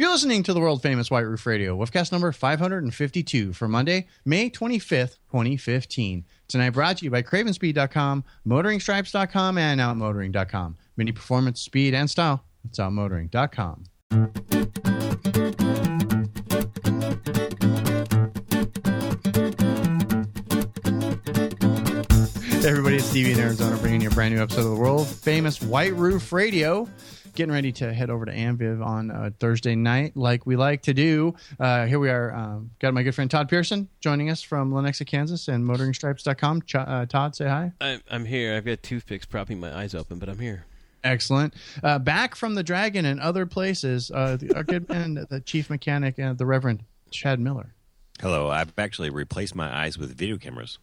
You're listening to the world famous White Roof Radio, webcast number 552 for Monday, May 25th, 2015. Tonight brought to you by CravenSpeed.com, MotoringStripes.com, and OutMotoring.com. Mini performance, speed, and style. It's OutMotoring.com. Hey everybody, it's Stevie in Arizona bringing you a brand new episode of the world famous White Roof Radio. Getting ready to head over to Amviv on uh, Thursday night, like we like to do. Uh, here we are. Um, got my good friend Todd Pearson joining us from Lenexa, Kansas, and MotoringStripes.com. Ch- uh, Todd, say hi. I'm, I'm here. I've got toothpicks propping my eyes open, but I'm here. Excellent. Uh, back from the Dragon and other places, uh, the, our good man, the chief mechanic, uh, the Reverend Chad Miller. Hello, I've actually replaced my eyes with video cameras.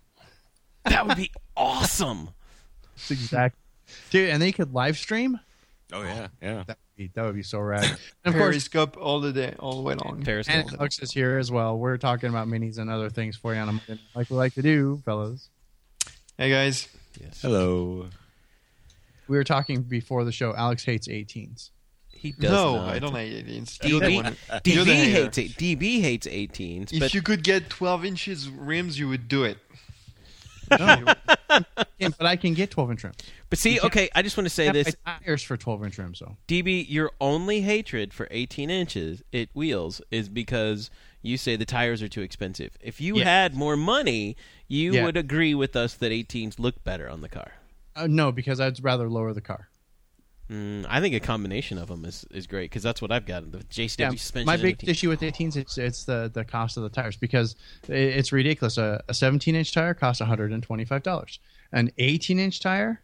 That would be awesome. That's exactly, dude. And they could live stream. Oh yeah, oh, yeah. That would be, that would be so rad. And of course, Periscope all the day, all the way long. Periscope. and Alex is here as well. We're talking about minis and other things for you on a Monday like we like to do, fellas. Hey guys, Yes. Hello. We were talking before the show. Alex hates 18s. He does no, not. I don't hate 18s. You're the DB, one- you're DB hates eight, DB hates 18s, If but you could get 12 inches rims, you would do it. Yeah, but I can get 12 inch rims. but see, okay, I just want to say this, tires for 12 inch rims, though. DB, your only hatred for 18 inches it wheels is because you say the tires are too expensive. If you Yeah. had more money, you Yeah. would agree with us that 18s look better on the car. Uh, no, because I'd rather lower the car. Mm, I think a combination of them is, is great because that's what I've got. The JCW Yeah, suspension. my big 18. issue with 18s it's it's the the cost of the tires because i- it's ridiculous. A, a 17 inch tire costs 125 dollars. An 18 inch tire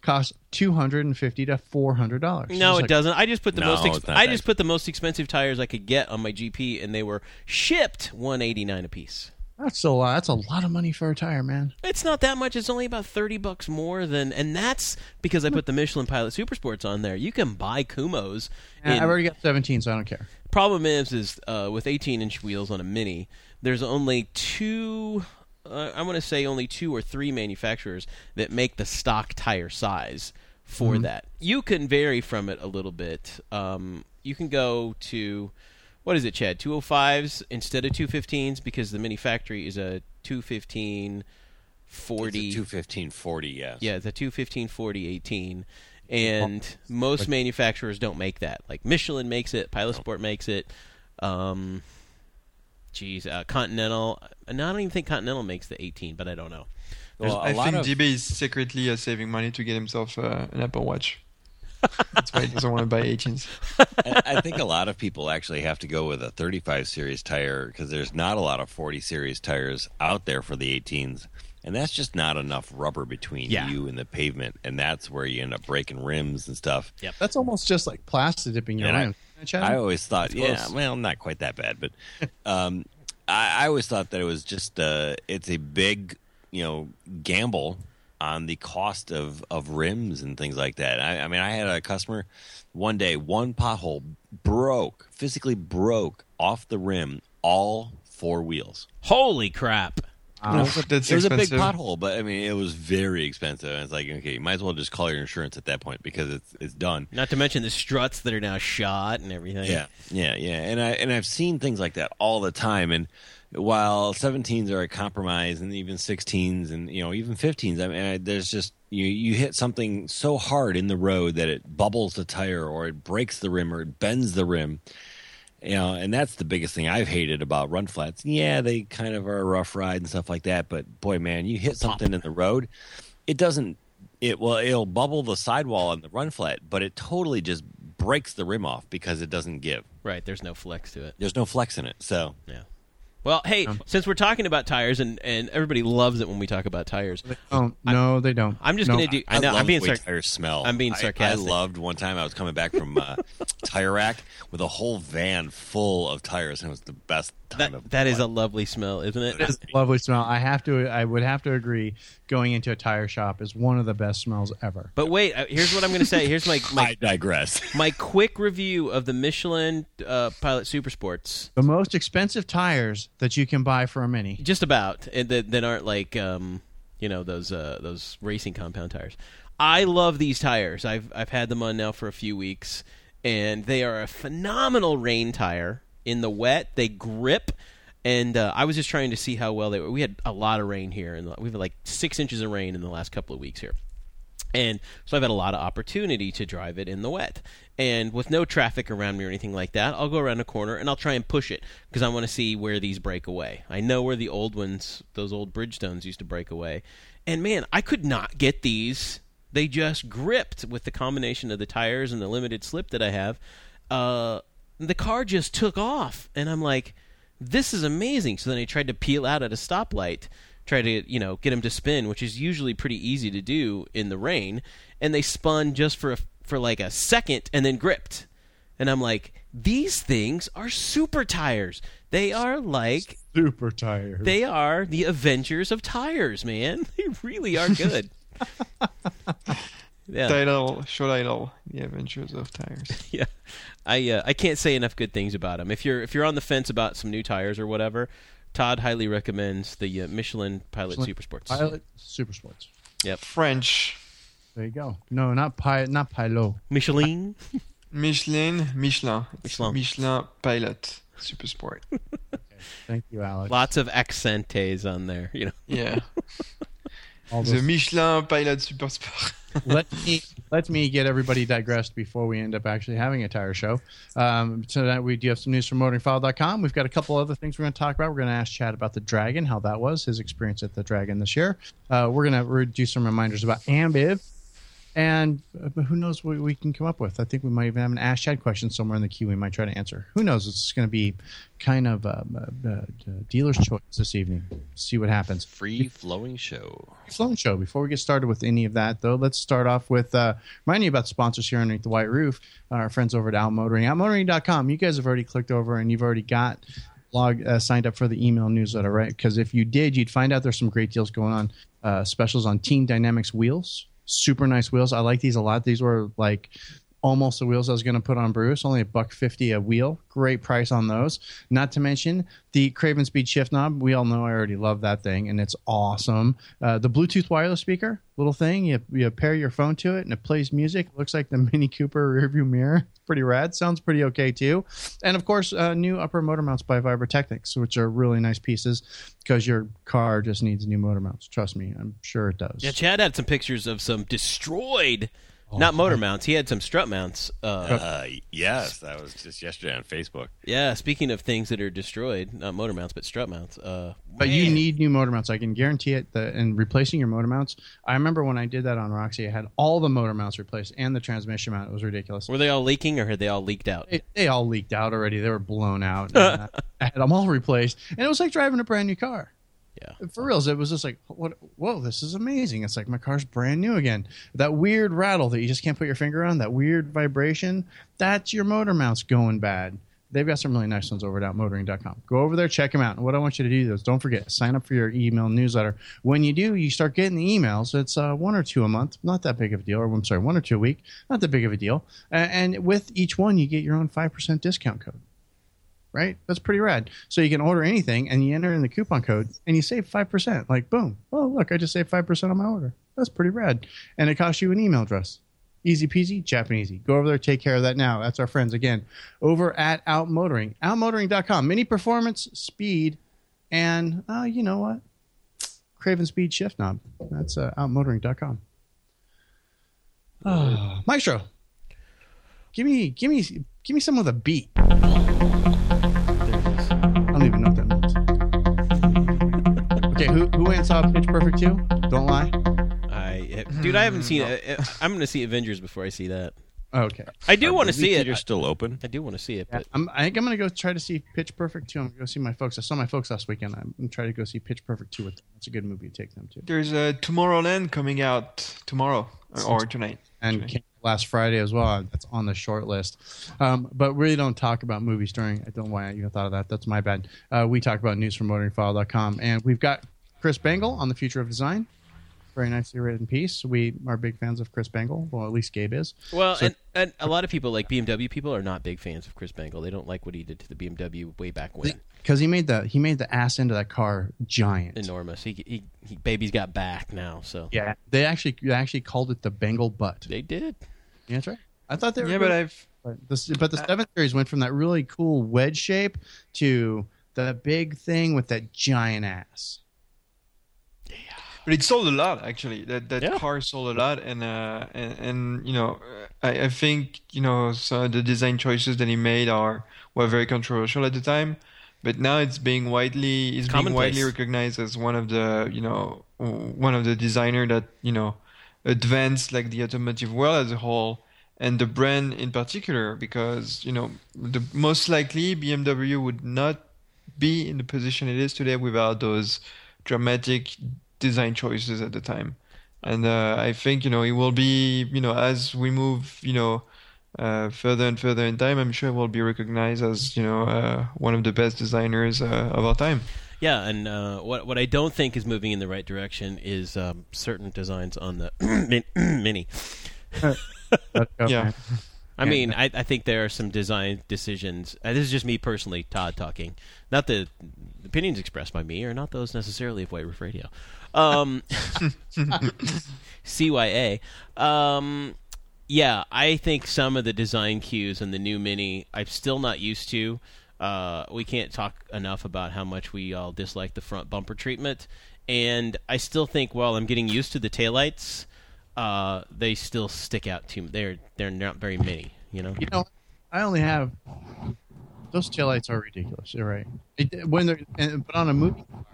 costs 250 to 400 dollars. No, it doesn't. I just put the No, most. Ex- I just put the most expensive tires I could get on my GP, and they were shipped one eighty nine a piece. That's a lot. That's a lot of money for a tire, man. It's not that much. It's only about thirty bucks more than, and that's because I put the Michelin Pilot Supersports on there. You can buy Kumhos. And in- I've already got 17, so I don't care. problem is, is uh, with eighteen inch wheels on a Mini, there's only two. Uh, I want to say only two or three manufacturers that make the stock tire size for that. You can vary from it a little bit. Um, you can go to what is it, Chad? 205s instead of 215s because the Mini factory is a 215 40 Two fifteen forty. Yes. yeah, it's a 215 40 18. And most manufacturers don't make that. Like Michelin makes it, Pilot Sport makes it. Um, geez, uh, Continental. And I don't even think Continental makes the 18, but I don't know. Well, a I lot think of DB is secretly uh, saving money to get himself uh, an Apple Watch. That's why he doesn't want to buy 18s. I I think a lot of people actually have to go with a 35 series tire because there's not a lot of 40 series tires out there for the 18s, and that's just not enough rubber between Yeah. you and the pavement, and that's where you end up breaking rims and stuff. Yeah. That's almost just like plastic dipping your And I- I always thought, yeah, close. well, not quite that bad, but um, I, I always thought that it was just uh, it's a big, you know, gamble on the cost of of rims and things like that. I, I mean, I had a customer one day, one pothole broke, physically broke off the rim, all four wheels. Holy crap. Wow. That's it was a big pothole, but I mean, it was very expensive. And it's like, okay, you might as well just call your insurance at that point because it's it's done. Not to mention the struts that are now shot and everything. Yeah, yeah, yeah. And I and I've seen things like that all the time. And while 17s are a compromise, and even 16s, and you know even 15s, I mean, I, there's just you you hit something so hard in the road that it bubbles the tire, or it breaks the rim, or it bends the rim. You know, and that's the biggest thing I've hated about run flats. Yeah, they kind of are a rough ride and stuff like that, but boy, man, you hit something in the road, it doesn't. It will it'll bubble the sidewall on the run flat, but it totally just breaks the rim off because it doesn't give. Right, there's no flex to it. There's no flex in it, so Yeah. Well, hey, since we're talking about tires and, and everybody loves it when we talk about tires, Oh, no, they don't. I'm just No. going to do. I know love I'm being the way sarc- tires smell. I'm being sarcastic. I, loved one time I was coming back from uh, Tire Rack with a whole van full of tires, and it was the best time of That, that is a lovely smell, isn't it? It is a lovely smell. I have to. I would have to agree. Going into a tire shop is one of the best smells ever. But wait, uh, here's what I'm going to say. Here's my I my, digress. my quick review of the Michelin uh, Pilot Super Sports. The most expensive tires that you can buy for a mini. Just about that, that aren't like um, you know those uh, those racing compound tires. I love these tires. I've I've had them on now for a few weeks, and they are a phenomenal rain tire. In the wet, they grip. And uh, I was just trying to see how well they were. We had a lot of rain here, and we've had like six inches of rain in the last couple of weeks here. And so I've had a lot of opportunity to drive it in the wet. And with no traffic around me or anything like that, I'll go around a corner and I'll try and push it because I want to see where these break away. I know where the old ones, those old Bridgestones, used to break away. And man, I could not get these. They just gripped with the combination of the tires and the limited slip that I have. Uh, the car just took off. And I'm like, this is amazing. So then I tried to peel out at a stoplight try to you know get them to spin, which is usually pretty easy to do in the rain. And they spun just for a, for like a second and then gripped. And I'm like, these things are super tires. They are like Super tires. they are the Avengers of tires, man. They really are good. yeah, Title, show title, The Adventures of Tires. yeah. I uh, I can't say enough good things about them. If you're if you're on the fence about some new tires or whatever, Todd highly recommends the uh, Michelin Pilot Michelin Super Sports. Pilot Super Sports. French, There you go. No, not pi, not Pilot. Michelin. Michelin, Michelin. Michelin. Michelin Pilot Super Sport. Thank you, Alex. Lots of accentes on there, you know. Yeah. All the Michelin Pilot Super Sport. let me let me get everybody digressed before we end up actually having a tire show. Um, tonight we do have some news from motoringfile.com. We've got a couple other things we're going to talk about. We're going to ask Chad about the Dragon, how that was, his experience at the Dragon this year. Uh, we're going to do some reminders about Amviv. And uh, but who knows what we can come up with? I think we might even have an Ask Chad question somewhere in the queue we might try to answer. Who knows? It's going to be kind of um, uh, uh, dealer's choice this evening. See what happens. Free flowing show. Sloan Show. Before we get started with any of that, though, let's start off with uh, reminding you about the sponsors here underneath the white roof. Our friends over at Outmotoring, outmotoring.com. You guys have already clicked over and you've already got log uh, signed up for the email newsletter, right? Because if you did, you'd find out there's some great deals going on. Uh, specials on Team Dynamics wheels, super nice wheels. I like these a lot. These were like almost the wheels I was going to put on Bruce. Only a buck fifty a wheel. Great price on those. Not to mention the Craven Speed shift knob. We all know I already love that thing, and it's awesome. Uh, the Bluetooth wireless speaker, little thing. You, you pair your phone to it, and it plays music. Looks like the Mini Cooper rearview mirror. It's pretty rad. Sounds pretty okay too. And of course, uh, new upper motor mounts by Vibra-Technics, which are really nice pieces because your car just needs new motor mounts. Trust me, I'm sure it does. Yeah, Chad had some pictures of some destroyed, not motor mounts. He had some strut mounts. Uh, Uh, yes, that was just yesterday on Facebook. yeah, speaking of things that are destroyed, not motor mounts, but strut mounts. Uh, But you need new motor mounts. I can guarantee it. That in replacing your motor mounts, I remember when I did that on Roxy, I had all the motor mounts replaced and the transmission mount. It was ridiculous. Were they all leaking, or had they all leaked out? They, they all leaked out already. They were blown out. And, I had them all replaced, and it was like driving a brand new car. Yeah. For reals, it was just like, what? Whoa, this is amazing! It's like my car's brand new again. That weird rattle that you just can't put your finger on, that weird vibration, that's your motor mounts going bad. They've got some really nice ones over at outmotoring.com. Go over there, check them out. And what I want you to do is don't forget, sign up for your email newsletter. When you do, you start getting the emails. It's uh, one or two a month, not that big of a deal. Or I'm sorry, one or two a week, not that big of a deal. And with each one, you get your own 5% discount code right? That's pretty rad. So you can order anything and you enter in the coupon code and you save 5%. Like, boom. Oh, look, I just saved 5% on my order. That's pretty rad. And it costs you an email address. Easy peasy, Japanesey. Go over there, take care of that now. That's our friends again over at Outmotoring. Outmotoring.com. Mini performance, speed, and uh, you know what? Craven Speed Shift Knob. That's uh, Outmotoring.com. Oh, Maestro, give me, give me, give me some with a beat. That means. okay, who who went and saw Pitch Perfect 2? Don't lie. I, dude, I haven't seen it. I'm going to see Avengers before I see that. Okay. I do want to see it. theaters still open? I do want to see it, Yeah, but I'm, I think I'm going to go try to see Pitch Perfect 2. I'm going to go see my folks. I saw my folks last weekend. I'm going to try to go see Pitch Perfect 2 with them. It's a good movie to take them to. There's a Tomorrowland coming out tomorrow or, or tonight. And actually. came last Friday as well. That's on the short list. Um, but really don't talk about movies during. I don't know why I even thought of that. That's my bad. Uh, we talk about news from motoringfile.com. And we've got Chris Bangle on the future of design. Very nicely written piece. We are big fans of Chris Bangle. Well, at least Gabe is. well, So- and, and a lot of people like BMW people are not big fans of Chris Bangle. They don't like what he did to the BMW way back when. Because he made the he made the ass into that car giant. Enormous. He, he, he baby's got back now, so Yeah, they actually they actually called it the Bangle butt. they did. Yeah, that's right. I thought they were. Yeah, good. but I've But the, but the seven series went from that really cool wedge shape to the big thing with that giant ass. But it sold a lot, actually. That that Yeah. car sold a lot, and uh, and, and you know, I, I think you know some of the design choices that he made are were very controversial at the time, but now it's being widely it's being widely recognized as one of the you know one of the designer that you know advanced like the automotive world as a whole and the brand in particular because you know the most likely BMW would not be in the position it is today without those dramatic design choices at the time. And uh, I think you know it will be you know as we move you know uh, further and further in time, I'm sure it will be recognized as you know uh, one of the best designers uh, of our time. Yeah, and uh, what what I don't think is moving in the right direction is um, certain designs on the Min- Mini. Yeah. I mean, I, I think there are some design decisions. Uh, this is just me personally, Todd talking. Not the, the opinions expressed by me are not those necessarily of White Roof Radio. Um, CYA. Um, yeah, I think some of the design cues in the new Mini I'm still not used to. Uh, we can't talk enough about how much we all dislike the front bumper treatment, and I still think while I'm getting used to the taillights, uh, they still stick out too. They're they're not very mini, you know. You know, I only have those taillights are ridiculous. You're right. When they're but on a moving car,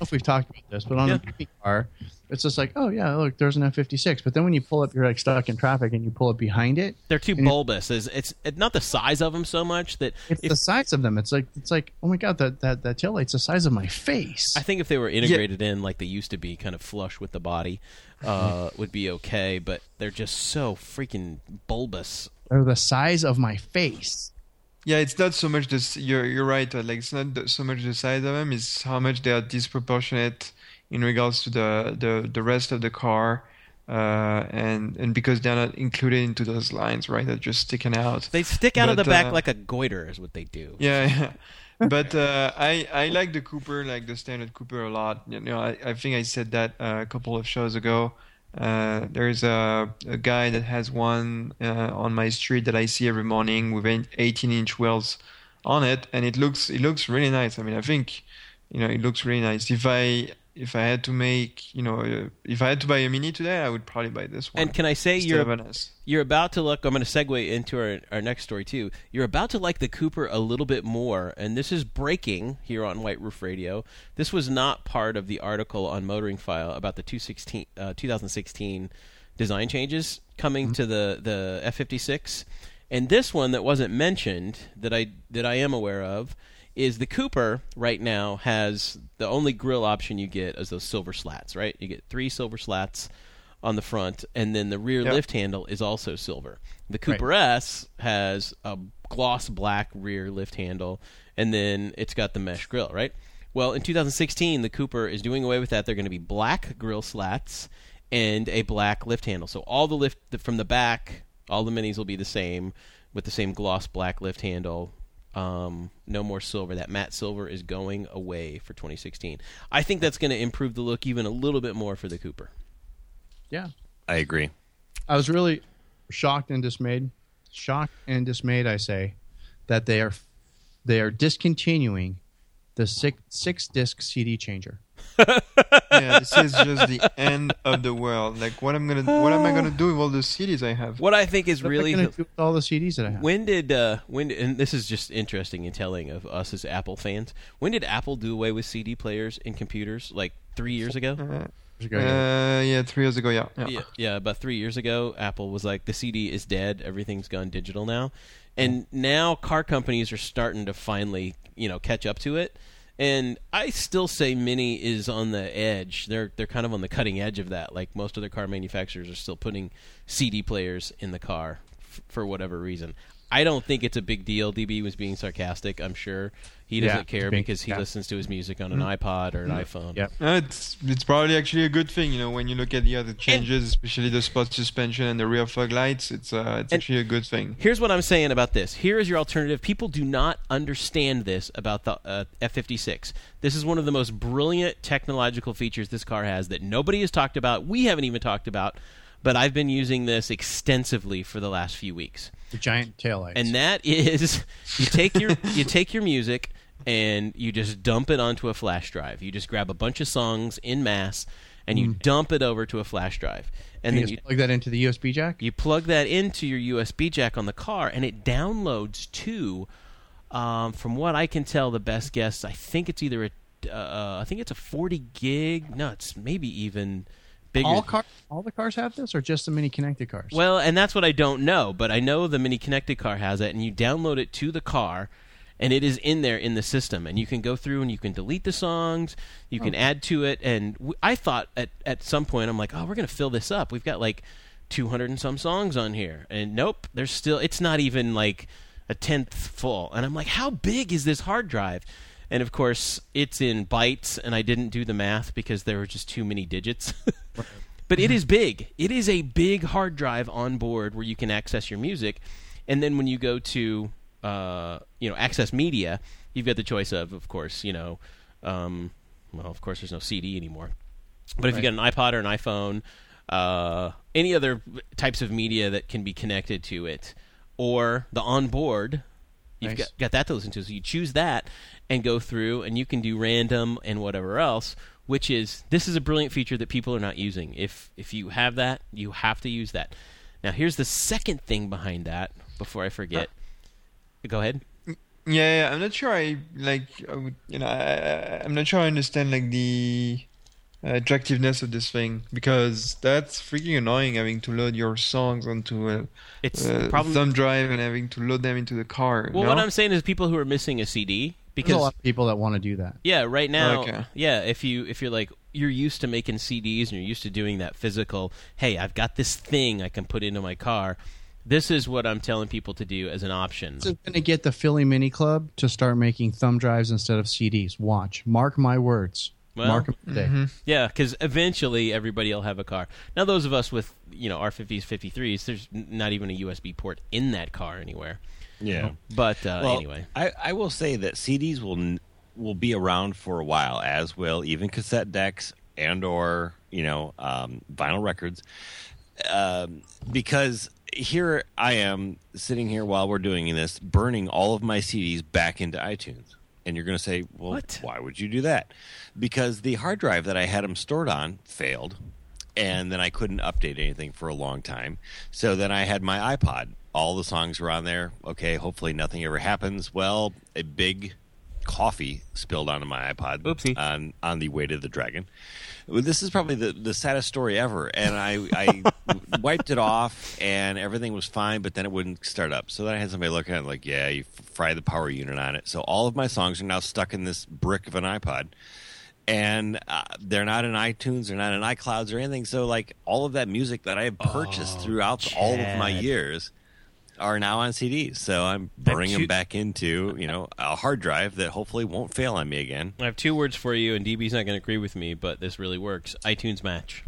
if we've talked about this, but on Yeah. a car, it's just like, oh yeah, look, there's an F56. But then when you pull up, you're like stuck in traffic, and you pull up behind it. They're too bulbous. It's, it's it's not the size of them so much that It's if, the size of them. It's like it's like, oh my god, that that that taillight's the size of my face. I think if they were integrated in like they used to be, kind of flush with the body, uh, would be okay. But they're just so freaking bulbous. They're the size of my face. Yeah, it's not so much this. You're you're right. uh, Like it's not so much the size of them; it's how much they are disproportionate in regards to the the, the rest of the car, uh, and and because they're not included into those lines, right? They're just sticking out. They stick out of the back uh, like a goiter, is what they do. Yeah, yeah. but uh, I I like the Cooper, like the standard Cooper, a lot. You know, I, I think I said that uh, a couple of shows ago. Uh, there's a, a guy that has one uh, on my street that I see every morning with 18 inch wheels on it, and it looks it looks really nice. I mean, I think you know it looks really nice. If I if I had to make you know uh, if I had to buy a Mini today, I would probably buy this one. And can I say you're of an S. you're about to look i'm going to segue into our, our next story too you're about to like the cooper a little bit more and this is breaking here on white roof radio this was not part of the article on motoring file about the 216, uh, 2016 design changes coming to the, the f56 and this one that wasn't mentioned that i that i am aware of is the Cooper right now has the only grill option you get is those silver slats, right? You get three silver slats on the front, and then the rear Yep. lift handle is also silver. The Cooper S has a gloss black rear lift handle, and then it's got the mesh grill, right? Well, in 2016, the Cooper is doing away with that. They're going to be black grill slats and a black lift handle. So all the lift from the back, all the minis will be the same with the same gloss black lift handle. Um, no more silver. That matte silver is going away for 2016. I think that's going to improve the look even a little bit more for the Cooper. Yeah, I agree. I was really shocked and dismayed. Shocked and dismayed, I say, that they are they are discontinuing the six six disc CD changer. Yeah, this is just the end of the world. Like, what I'm gonna, what am I gonna do with all the CDs I have? What I think is What really am I gonna do with all the CDs that I have? when did uh, when and this is just interesting and telling of us as Apple fans. When did Apple do away with CD players in computers? Like three years ago. Uh, Years ago, yeah. uh, yeah, three years ago. Yeah, yeah. yeah, yeah, about three years ago, Apple was like, the CD is dead. Everything's gone digital now, and now car companies are starting to finally, you know, catch up to it. And I still say Mini is on the edge. They're they're kind of on the cutting edge of that. Like most other car manufacturers are still putting CD players in the car f- for whatever reason. I don't think it's a big deal. DB was being sarcastic. I'm sure he doesn't care being- because he yeah. listens to his music on an iPod or an iPhone. Yep. Uh, it's it's probably actually a good thing, you know, when you look at the other changes, especially the sport suspension and the rear fog lights. It's uh, it's And- actually a good thing. Here's what I'm saying about this. Here is your alternative. People do not understand this about the uh, F56. This is one of the most brilliant technological features this car has that nobody has talked about. We haven't even talked about. but I've been using this extensively for the last few weeks. The giant taillights. And that is you take your you take your music and you just dump it onto a flash drive. You just grab a bunch of songs in mass and you dump it over to a flash drive. And you then you, plug that into the USB jack. you plug that into your USB jack on the car, and it downloads to, um, from what I can tell, the best guess. I think it's either a, uh, I think it's a 40 gig. No, it's maybe even bigger. all car, all the cars have this, or just the mini connected cars? Well, and that's what I don't know, but I know the mini connected car has it, and you download it to the car, and it is in there in the system, and you can go through and you can delete the songs, you can oh. add to it, and w- I thought at at some point I'm like, oh, we're gonna fill this up. We've got like 200 and some songs on here, and nope, there's still it's not even like a tenth full, and I'm like, how big is this hard drive? And of course, it's in bytes, and I didn't do the math because there were just too many digits. but it is big. It is a big hard drive on board where you can access your music, and then when you go to uh, you know access media, you've got the choice of, of course, you know, um, well, of course, there's no CD anymore. But if you Right. got an iPod or an iPhone, uh, any other types of media that can be connected to it, or the onboard, you've Nice. got, got that to listen to. So you choose that and go through, and you can do random and whatever else. Which is this is a brilliant feature that people are not using. If if you have that, you have to use that. Now here's the second thing behind that. Before I forget, go ahead. Yeah, yeah, I'm not sure. I like. I would, you know, I, I, I'm not sure I understand like the uh, attractiveness of this thing because that's freaking annoying having to load your songs onto a, It's a probably thumb drive and having to load them into the car. well. no? What I'm saying is people who are missing a CD There's because a lot of people that want to do that. Yeah, right now. Okay. Yeah, if you if you're like you're used to making CDs and you're used to doing that physical, hey, I've got this thing I can put into my car. This is what I'm telling people to do as an option. So going to get the Philly Mini Club to start making thumb drives instead of CDs. Watch, mark my words. Well, mark them today. Yeah, because eventually everybody will have a car. Now, those of us with you know R50s, 53s, there's not even a USB port in that car anywhere. Yeah. But uh, Well, anyway, I, I will say that CDs will will be around for a while, as will even cassette decks and or you know um, vinyl records, um, because here I am sitting here while we're doing this, burning all of my CDs back into iTunes. And you're going to say, well, What? why would you do that? Because the hard drive that I had them stored on failed, and then I couldn't update anything for a long time. So then I had my iPod. All the songs were on there. Okay, hopefully nothing ever happens. Well, a big coffee spilled onto my iPod Oopsie. on on the way to the dragon. Well, This is probably the, the saddest story ever, and I, I wiped it off, and everything was fine, but then it wouldn't start up. So then I had somebody looking at it like, yeah, you fry the power unit on it. So all of my songs are now stuck in this brick of an iPod, and uh, they're not in iTunes, they're not in iClouds or anything. So like all of that music that I have purchased Oh, throughout all of my years are now on CDs. So I'm bringing two- them back into you know a hard drive that hopefully won't fail on me again. I have two words for you, and DB's not going to agree with me, but this really works. iTunes Match.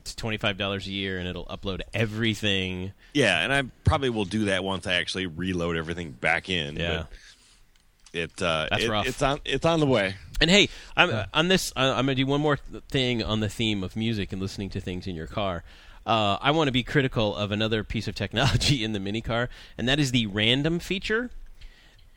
It's twenty five dollars a year, and it'll upload everything. Yeah, and I probably will do that once I actually reload everything back in. Yeah. it uh, That's it- rough. It's on it's on the way. And hey, I'm on this. I- I'm going to do one more thing on the theme of music and listening to things in your car. Uh, I want to be critical of another piece of technology in the mini car, and that is the random feature.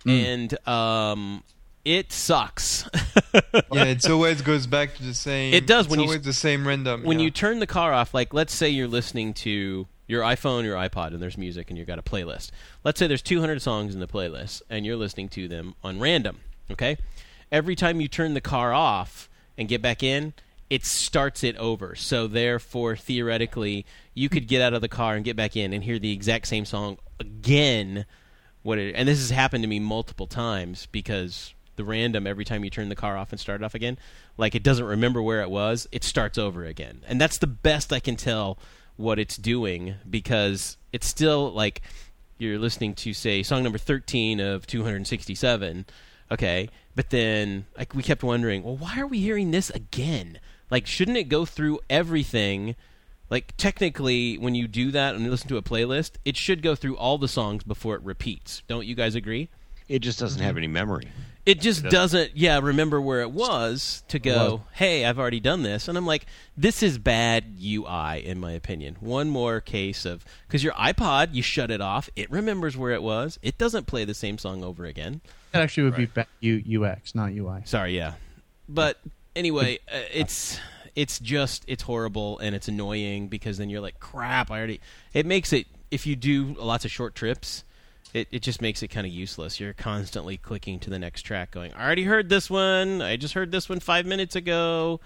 And um, it sucks. yeah, it always goes back to the same. It does It's when you- always the same random. when yeah. you turn the car off, like let's say you're listening to your iPhone, your iPod, and there's music, and you've got a playlist. Let's say there's 200 songs in the playlist, and you're listening to them on random. Okay, every time you turn the car off and get back in, it starts it over. So therefore, theoretically, you could get out of the car and get back in and hear the exact same song again. What it, and this has happened to me multiple times because the random every time you turn the car off and start it off again, like it doesn't remember where it was, it starts over again. And that's the best I can tell what it's doing because it's still like you're listening to say song number 13 of 267 okay but then like we kept wondering well why are we hearing this again like shouldn't it go through everything? Like technically when you do that and you listen to a playlist it should go through all the songs before it repeats. Don't you guys agree? It just doesn't have any memory. it just doesn't. yeah remember where it was to go was. hey i've already done this. And i'm like this is bad ui in my opinion. One more case of because your ipod you shut it off it remembers where it was it doesn't play the same song over again. That actually would be ba- U- UX, not UI. sorry yeah. But anyway uh, it's it's just it's horrible and it's annoying because then you're like crap i already it makes it if you do lots of short trips it, it just makes it kind of useless. You're constantly clicking to the next track, going, I already heard this one. I just heard this one five minutes ago.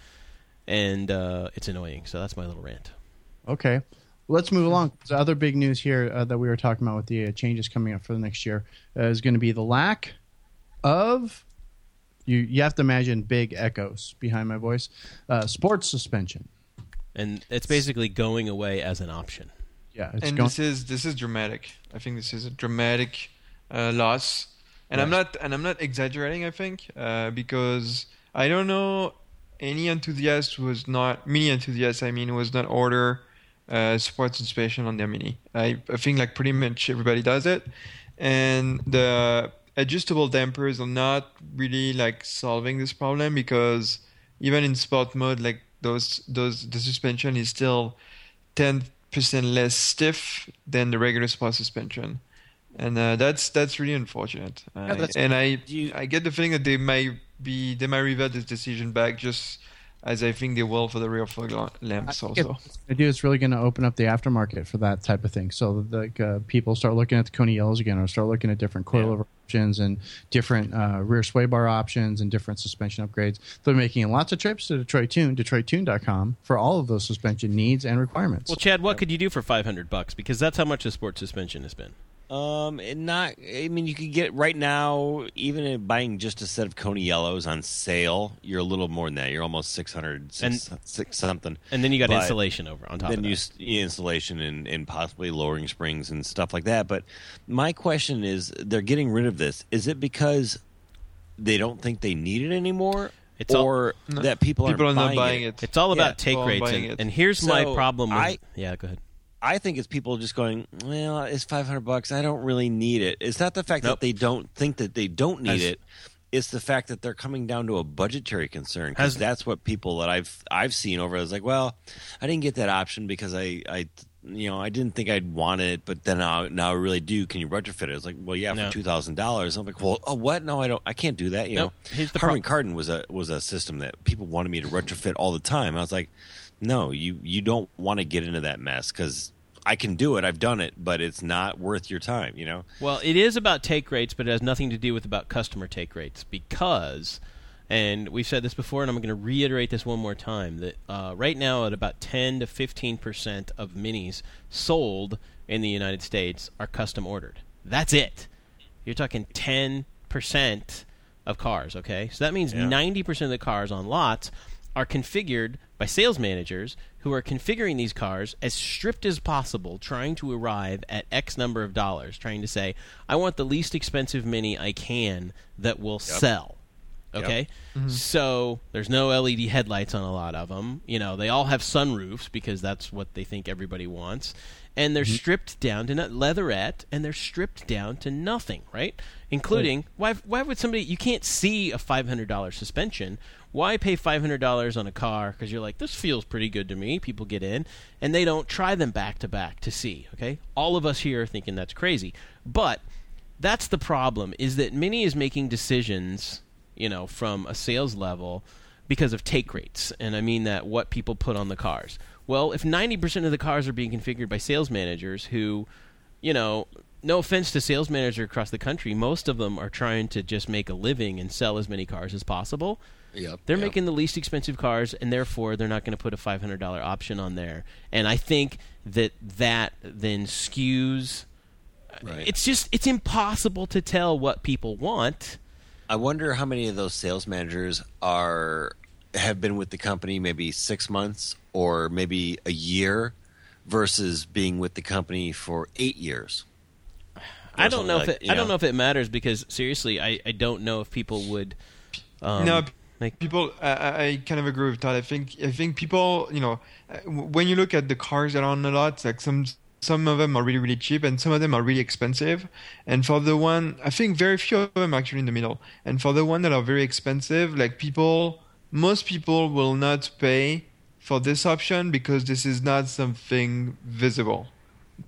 And uh, it's annoying. So that's my little rant. Okay. Let's move along. The other big news here uh, that we were talking about with the uh, changes coming up for the next year uh, is going to be the lack of. You, you have to imagine big echoes behind my voice. Uh, sports suspension. And it's basically going away as an option. Yeah, it's and going. this is this is dramatic. I think this is a dramatic uh, loss, and I'm not and I'm not exaggerating. I think uh, because I don't know any enthusiast was not mini enthusiast. I mean, was not order uh, sports suspension on their mini. I I think like pretty much everybody does it, and the adjustable dampers are not really like solving this problem because even in sport mode, like those those the suspension is still ten percent less stiff than the regular sport suspension, and uh, that's that's really unfortunate. Uh, that's- and I you- I get the feeling that they might be they might revert this decision back just as I think they will for the rear fog lamps also. I do It's really going to open up the aftermarket for that type of thing. So like uh, people start looking at the Koni Yellows again, or start looking at different coilover options and different uh, rear sway bar options and different suspension upgrades. They're making lots of trips to Detroit Tune, DetroitTune.com for all of those suspension needs and requirements. Well, Chad, what could you do for 500 bucks? Because that's how much the sports suspension has been. Um, and not. I mean, you could get right now, even in buying just a set of Koni Yellows on sale. You're a little more than that. You're almost six hundred, six, six something. And then you got But installation over on top then of you that. s- installation and, and possibly lowering springs and stuff like that. But my question is, they're getting rid of this. Is it because they don't think they need it anymore, It's all- or No. that people, People are aren't buying, buying it? it. It's all about Yeah, take well, rates. And, and here's my problem with. I- yeah, go ahead. I think it's people just going, well, it's 500 bucks. I don't really need it. It's not the fact Nope. that they don't think that they don't need As- it. It's the fact that they're coming down to a budgetary concern because that's what people that I've I've seen over. I was like, well, I didn't get that option because I I you know I didn't think I'd want it, but then now now I really do. Can you retrofit it? It's like, well, yeah, No. for two thousand dollars. I'm like, well, oh, what? No, I don't. I can't do that. You Nope. know, Harman pro- Kardon was a was a system that people wanted me to retrofit all the time. I was like, no, you you don't want to get into that mess because I can do it. I've done it, but it's not worth your time. You know. Well, it is about take rates, but it has nothing to do with about customer take rates because, and we've said this before, and I'm going to reiterate this one more time that uh, right now at about 10 to 15 percent of minis sold in the United States are custom ordered. That's it. You're talking 10 percent of cars. Okay, so that means Yeah. 90 percent of the cars on lots are configured by sales managers who are configuring these cars as stripped as possible, trying to arrive at X number of dollars, trying to say, I want the least expensive mini I can that will sell. Okay? Mm-hmm. So there's no LED headlights on a lot of them. You know, they all have sunroofs because that's what they think everybody wants. And they're mm-hmm. stripped down to not leatherette and they're stripped down to nothing, right? Including why why would somebody you can't see a $500 suspension. Why pay $500 on a car cuz you're like this feels pretty good to me. People get in and they don't try them back to back to see, okay? All of us here are thinking that's crazy. But that's the problem is that Mini is making decisions, you know, from a sales level because of take rates. And I mean that what people put on the cars. Well, if 90% of the cars are being configured by sales managers who, you know, no offense to sales managers across the country, most of them are trying to just make a living and sell as many cars as possible. Yep. They're making the least expensive cars, and therefore they're not going to put a five hundred dollar option on there. And I think that that then skews. Right. It's just it's impossible to tell what people want. I wonder how many of those sales managers are have been with the company maybe six months or maybe a year versus being with the company for eight years. I don't know if something it, like- I don't know if it matters because seriously, I, I don't know if people would. Um, no, make, people. I, I- kind of agree with Todd. I think I think people. You know, when you look at the cars that are on the lots, like some some of them are really really cheap and some of them are really expensive and for the one i think very few of them actually in the middle and for the one that are very expensive like people most people will not pay for this option because this is not something visible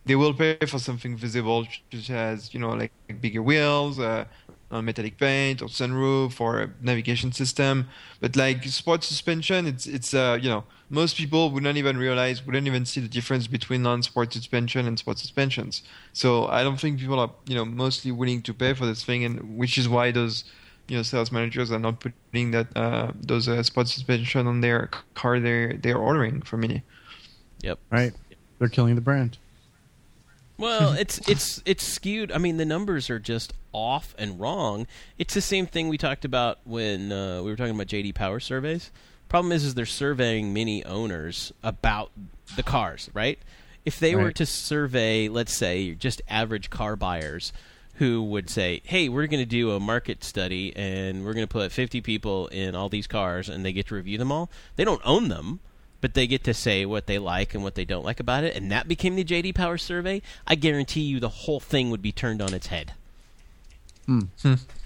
they will pay for something visible such as you know like bigger wheels uh, uh, metallic paint or sunroof or a navigation system. But like sport suspension, it's it's uh, you know most people would not even realize, wouldn't even see the difference between non-sport suspension and sport suspensions. So I don't think people are you know mostly willing to pay for this thing, and which is why those you know sales managers are not putting that uh, those uh, sport suspension on their car they're they're ordering for Mini. Yep. Right. They're killing the brand. Well, it's it's it's skewed. I mean, the numbers are just off and wrong. It's the same thing we talked about when uh, we were talking about JD Power surveys. Problem is, is they're surveying many owners about the cars, right? If they were to survey, let's say, just average car buyers who would say, "Hey, we're going to do a market study and we're going to put 50 people in all these cars and they get to review them all." They don't own them, but they get to say what they like and what they don't like about it, and that became the JD Power survey. I guarantee you the whole thing would be turned on its head. Hmm.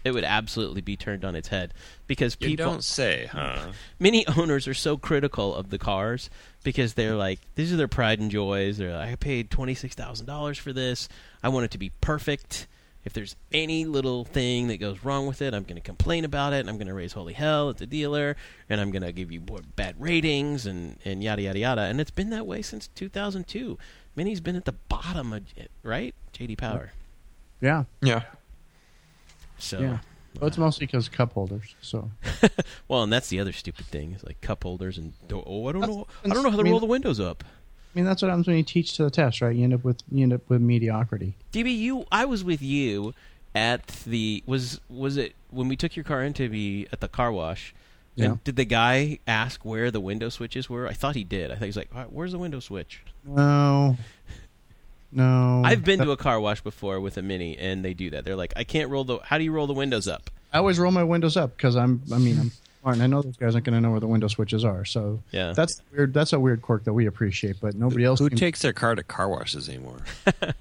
It would absolutely be turned on its head because You people don't say, huh? many owners are so critical of the cars because they're like these are their pride and joys they're like i paid $26000 for this i want it to be perfect if there's any little thing that goes wrong with it i'm going to complain about it and i'm going to raise holy hell at the dealer and i'm going to give you more bad ratings and, and yada yada yada and it's been that way since 2002 mini's been at the bottom of it right jd power Yeah. Yeah. so Yeah. Well, it's uh, mostly because cup holders. So well and that's the other stupid thing is like cup holders and do- oh i don't know i don't know how to I mean- roll the windows up I mean, that's what happens when you teach to the test, right? You end up with you end up with mediocrity. DB, you I was with you at the was was it when we took your car in to be at the car wash? Yeah. And did the guy ask where the window switches were? I thought he did. I think he's like, "All right, "Where's the window switch?" No. No. I've been to a car wash before with a mini, and they do that. They're like, "I can't roll the. How do you roll the windows up?" I always roll my windows up because I'm. I mean, I'm smart, and I know those guys aren't going to know where the window switches are. So Yeah. that's weird. That's a weird quirk that we appreciate, but nobody else. Who can- takes their car to car washes anymore? I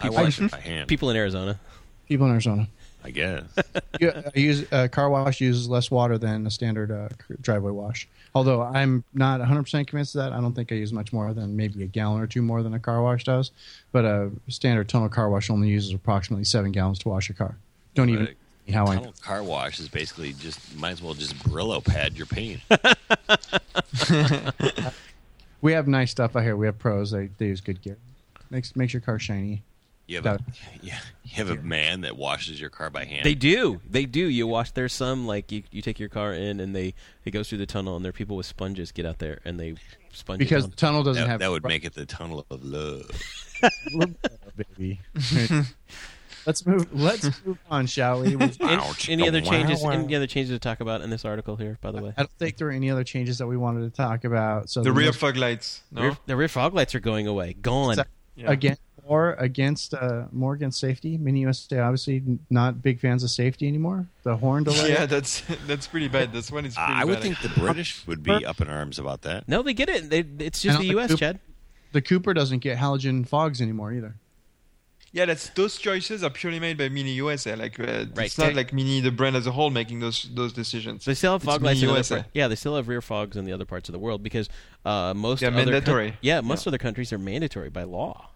People- wash it by hand. People in Arizona. people in Arizona. I guess. Yeah, I use uh, car wash uses less water than a standard uh, driveway wash. Although I'm not 100 percent convinced of that. I don't think I use much more than maybe a gallon or two more than a car wash does. But a standard tunnel car wash only uses approximately seven gallons to wash a car. Don't even Right. see how I. Tunnel car wash is basically just might as well just Brillo pad your paint. We have nice stuff out here. We have pros. They they use good gear. Makes makes your car shiny. You have Got a, yeah, you have a man that washes your car by hand. They do. They do. You wash. There's some like you. You take your car in, and they it goes through the tunnel, and there are people with sponges get out there, and they sponge Because down. the tunnel doesn't that, have that would make it the tunnel of love. baby. let's move. Let's move on, shall we? We- Any, Ouch. any other changes? wow. Any other changes to talk about in this article here? By the way, I don't think there are any other changes that we wanted to talk about. So The rear fog lights. No. rear, the rear fog lights are going away. Gone. So- Yeah. again more against uh, more against safety. Mini USA obviously not big fans of safety anymore. The horn delay. Yeah, that's that's pretty bad. This one is pretty I would bad. think the British would be up in arms about that. No, they get it. They, it's just don't the U.S. Coop- Chad. The Cooper doesn't get halogen fogs anymore either. Yeah, that's those choices are purely made by Mini USA. Like uh, Right. it's not like Mini the brand as a whole making those those decisions. They still have fog lights in Mini USA. par- Yeah, they still have rear fogs in the other parts of the world because uh, most They're other coun- mandatory. yeah, most other countries are mandatory by law.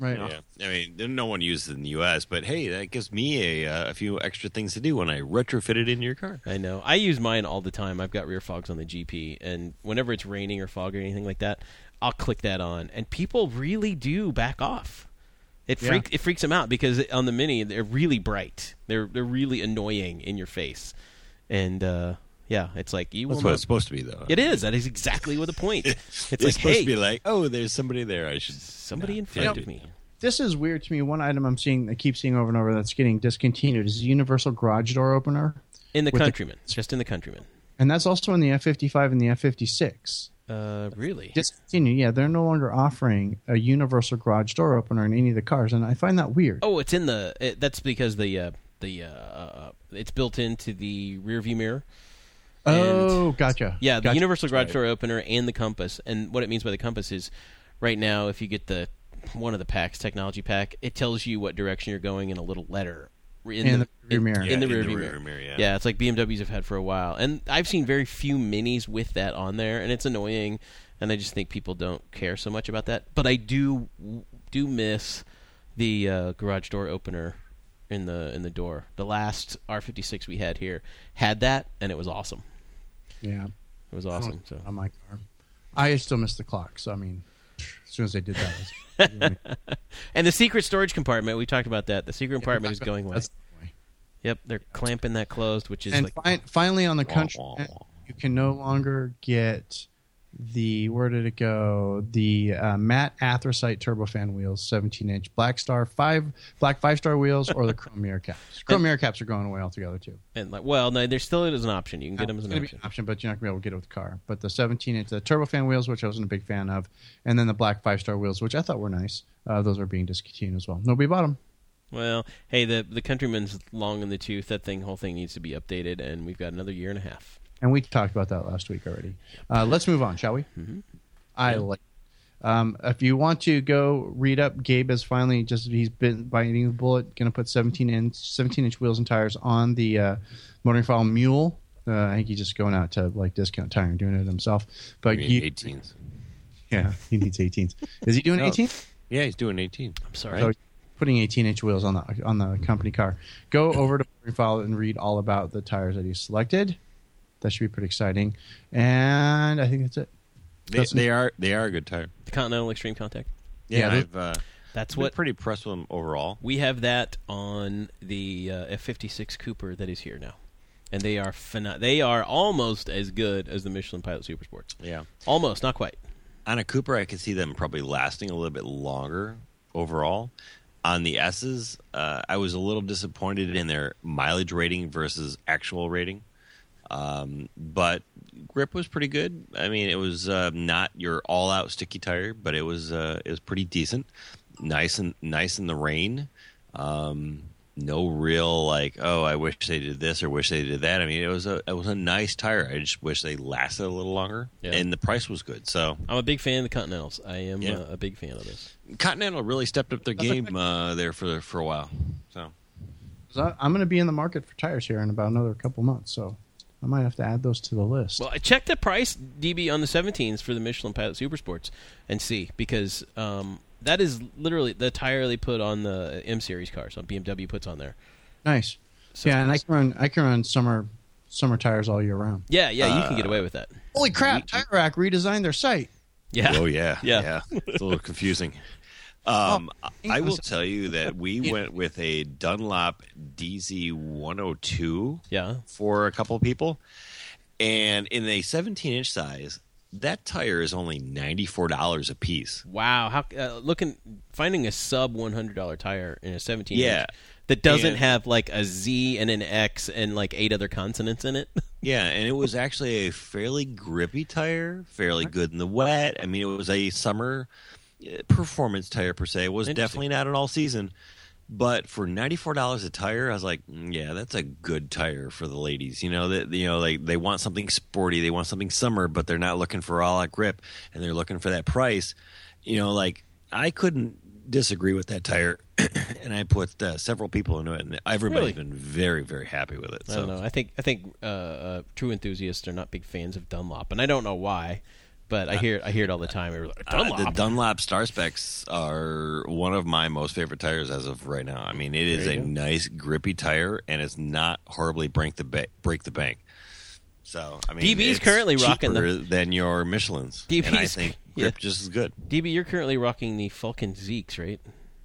Right. Yeah, I mean, no one uses it in the U.S., but hey, that gives me a, uh, a few extra things to do when I retrofit it into your car. I know. I use mine all the time. I've got rear fogs on the GP, and whenever it's raining or fog or anything like that, I'll click that on, and people really do back off. It Yeah. freaks it freaks them out because on the Mini they're really bright. They're they're really annoying in your face, and uh, yeah, it's like you will That's what not- it's supposed to be, though. It is. That is exactly what the point. It's, It's like, supposed hey, to be like, oh, there's somebody there. I should. somebody in front of me. This is weird to me. One item I'm seeing, I keep seeing over and over that's getting discontinued is the universal garage door opener, In the With the- just in the Countryman. and that's also in the F55 and the F56. Uh, really? Discontinued. Yeah, they're no longer offering a universal garage door opener in any of the cars, and I find that weird. Oh, it's in the. It, that's because the uh, the uh, uh, it's built into the rear view mirror. Oh, gotcha. Yeah, the Gotcha. universal garage right. door opener and the compass. And what it means by the compass is, right now, if you get the one of the packs, technology pack. It tells you what direction you're going in a little letter in, In the rear mirror. In the Yeah, rear in the view rear mirror. mirror, yeah. yeah, it's like BMWs have had for a while, and I've seen very few minis with that on there, and it's annoying. And I just think people don't care so much about that. But I do do miss the uh, garage door opener in the in the door. The last R56 we had here had that, and it was awesome. Yeah. It was awesome. So On my car. I still miss the clock. So, I mean, as soon as they did that, And the secret storage compartment, we talked about that. The secret compartment is going away. That's the way. Yep, they're clamping that closed, which is and like fi- finally on the country, wah, wah. you can no longer get the where did it go? The uh, matte anthracite turbofan wheels, 17 inch black star five black five star wheels, or the chrome mirror caps. Chrome mirror caps are going away altogether too. and like well, no, there still is an option. You can get them as an option. an option, but you're not gonna be able to get it with the car. But the 17 inch, the turbofan wheels, which I wasn't a big fan of, and then the black five star wheels, which I thought were nice. Uh, those are being discontinued as well. Nobody bought them. Well, hey, the the Countryman's long in the tooth. That thing, whole thing needs to be updated, and we've got another year and a half. And we talked about that last week already. Uh, let's move on, shall we? Mm-hmm. I like. Um, if you want to go read up, Gabe has finally just he's been biting the bullet. Going to put 17 inch 17 inch wheels and tires on the uh, motoring file Mule. Uh, I think he's just going out to like discount tire and doing it himself. But I mean, you, 18s. yeah, he needs 18s. Is he doing No. 18? Yeah, he's doing 18. I'm sorry. So putting 18 inch wheels on the on the company car. Go over to motoring file and read all about the tires that he selected. That should be pretty exciting. And I think that's it. They, That's- they are they are a good tire. the Continental Extreme Contact. Yeah, Yeah, I've uh, That's been what pretty impressed with them overall. we have. That on the uh, F56 Cooper that is here now, and they are pheno- They are almost as good as the Michelin Pilot Super Sports. Yeah, Almost, not quite. on a Cooper, I could see them probably lasting a little bit longer overall. On the S's, uh, I was a little disappointed in their mileage rating versus actual rating. Um, but grip was pretty good. I mean, it was uh, not your all-out sticky tire, but it was uh, it was pretty decent. Nice and nice in the rain. Um, no real like, oh, I wish they did this or wish they did that. I mean, it was a it was a nice tire. I just wish they lasted a little longer, Yeah. and the price was good. So I'm a big fan of the Continentals. I am Yeah. uh, a big fan of this. Continental really stepped up their game uh, there for for a while. So So I- I'm going to be in the market for tires here in about another couple months, so I might have to add those to the list. Well, I checked the price DB on the 17s for the Michelin Pilot Super Sports and see because um, that is literally the tire they put on the M series cars. On BMW puts on there. nice. So- yeah, and I can run I can run summer summer tires all year round. Yeah, yeah, you can Uh, get away with that. Holy crap! Tire Rack redesigned their site. Yeah. oh yeah. yeah, Yeah. it's a little confusing. Um, Oh, I will tell you that we went with a Dunlop DZ 102 Yeah. for a couple of people, and in a 17 inch size, that tire is only ninety four dollars a piece. Wow. How uh, looking finding a sub one hundred dollar tire in a seventeen Yeah. inch that doesn't And- have like a Z and an X and like eight other consonants in it. Yeah, and it was actually a fairly grippy tire, fairly good in the wet. I mean, it was a summer performance tire per se. Was definitely not an all season, but for ninety four dollars a tire, I was like, mm, yeah, that's a good tire for the ladies. You know that you know they they want something sporty, they want something summer, but they're not looking for all that grip, and they're looking for that price. You know, like I couldn't disagree with that tire, and I put uh, several people into it, and everybody's Really? been very very happy with it. I So. don't know. I think I think uh, uh, true enthusiasts are not big fans of Dunlop, and I don't know why, but I hear I hear it all the time. They're like, Uh, the Dunlop Star Specs are one of my most favorite tires as of right now. I mean, it is a go. nice grippy tire, and it's not horribly break the ba- break the bank. So I mean, DB's it's currently rocking the- cheaper than your Michelin's, and I DB's think yeah. grip just as good. DB, you're currently rocking the Falken Ziex, right?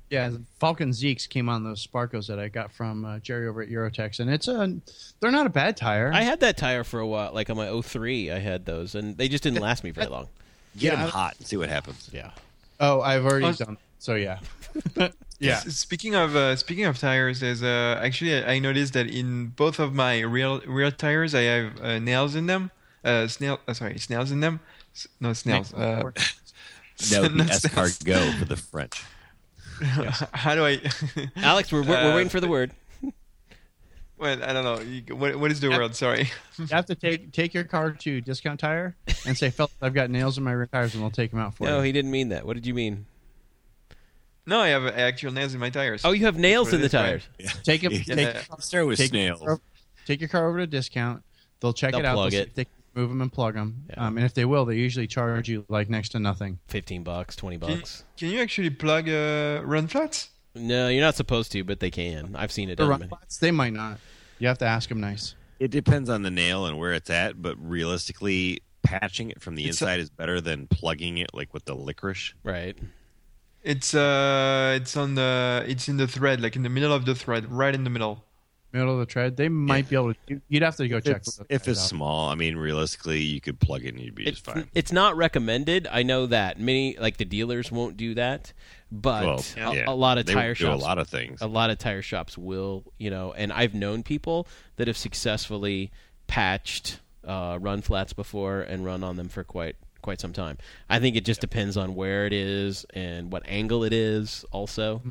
Yeah, Falken Ziex came on those Sparcos that I got from uh, Jerry over at Eurotex, and it's a they're not a bad tire. I had that tire for a while, like on my 03, I had those, and they just didn't last me very long. Get Yeah, them hot and see what happens. Yeah. oh, I've already Oh, done. So yeah, yeah. Speaking of uh, speaking of tires, there's uh, actually I noticed that in both of my real real tires, I have uh, nails in them. Uh, snail, uh, sorry, snails in them. S- no snails. Uh, That would be not snails. escargot for the French. How do I? Alex, we're, we're Uh, waiting for the word. well, I don't know. You, what, what is the word? Sorry. You have to take take your car to Discount Tire and say, "Fellas, I've got nails in my rear tires," and they'll take them out for No, you. he didn't mean that. What did you mean? No, I have actual nails in my tires. Oh, you have nails in the this way. tires. Yeah. Take it. Yeah. Take, Start with take snails. Your car, take your car over to discount. They'll check They'll it out. plug they'll see it. If move them and plug them. Yeah. Um, and if they will, they usually charge you like next to nothing. Fifteen bucks, twenty bucks. can you actually plug uh, run flats? No, you're not supposed to, but they can. I've seen it The run flats, they might not. You have to ask them nice. It depends on the nail and where it's at, but realistically, patching it from the It's a- inside is better than plugging it like with the licorice. Right. It's uh, it's on the, it's in the thread, like in the middle of the thread, right in the middle. Middle of the tread, they might be able to. you- You'd have to go If check. it's, if it's out. small, I mean, realistically, you could plug it and you'd be It's, just fine. it's not recommended. I know that many like the dealers won't do that, but Well, a, yeah. a lot of They tire do shops a lot of things. a lot of tire shops will, you know, and I've known people that have successfully patched uh, run flats before and run on them for quite quite some time. I think it just depends on where it is and what angle it is. Also,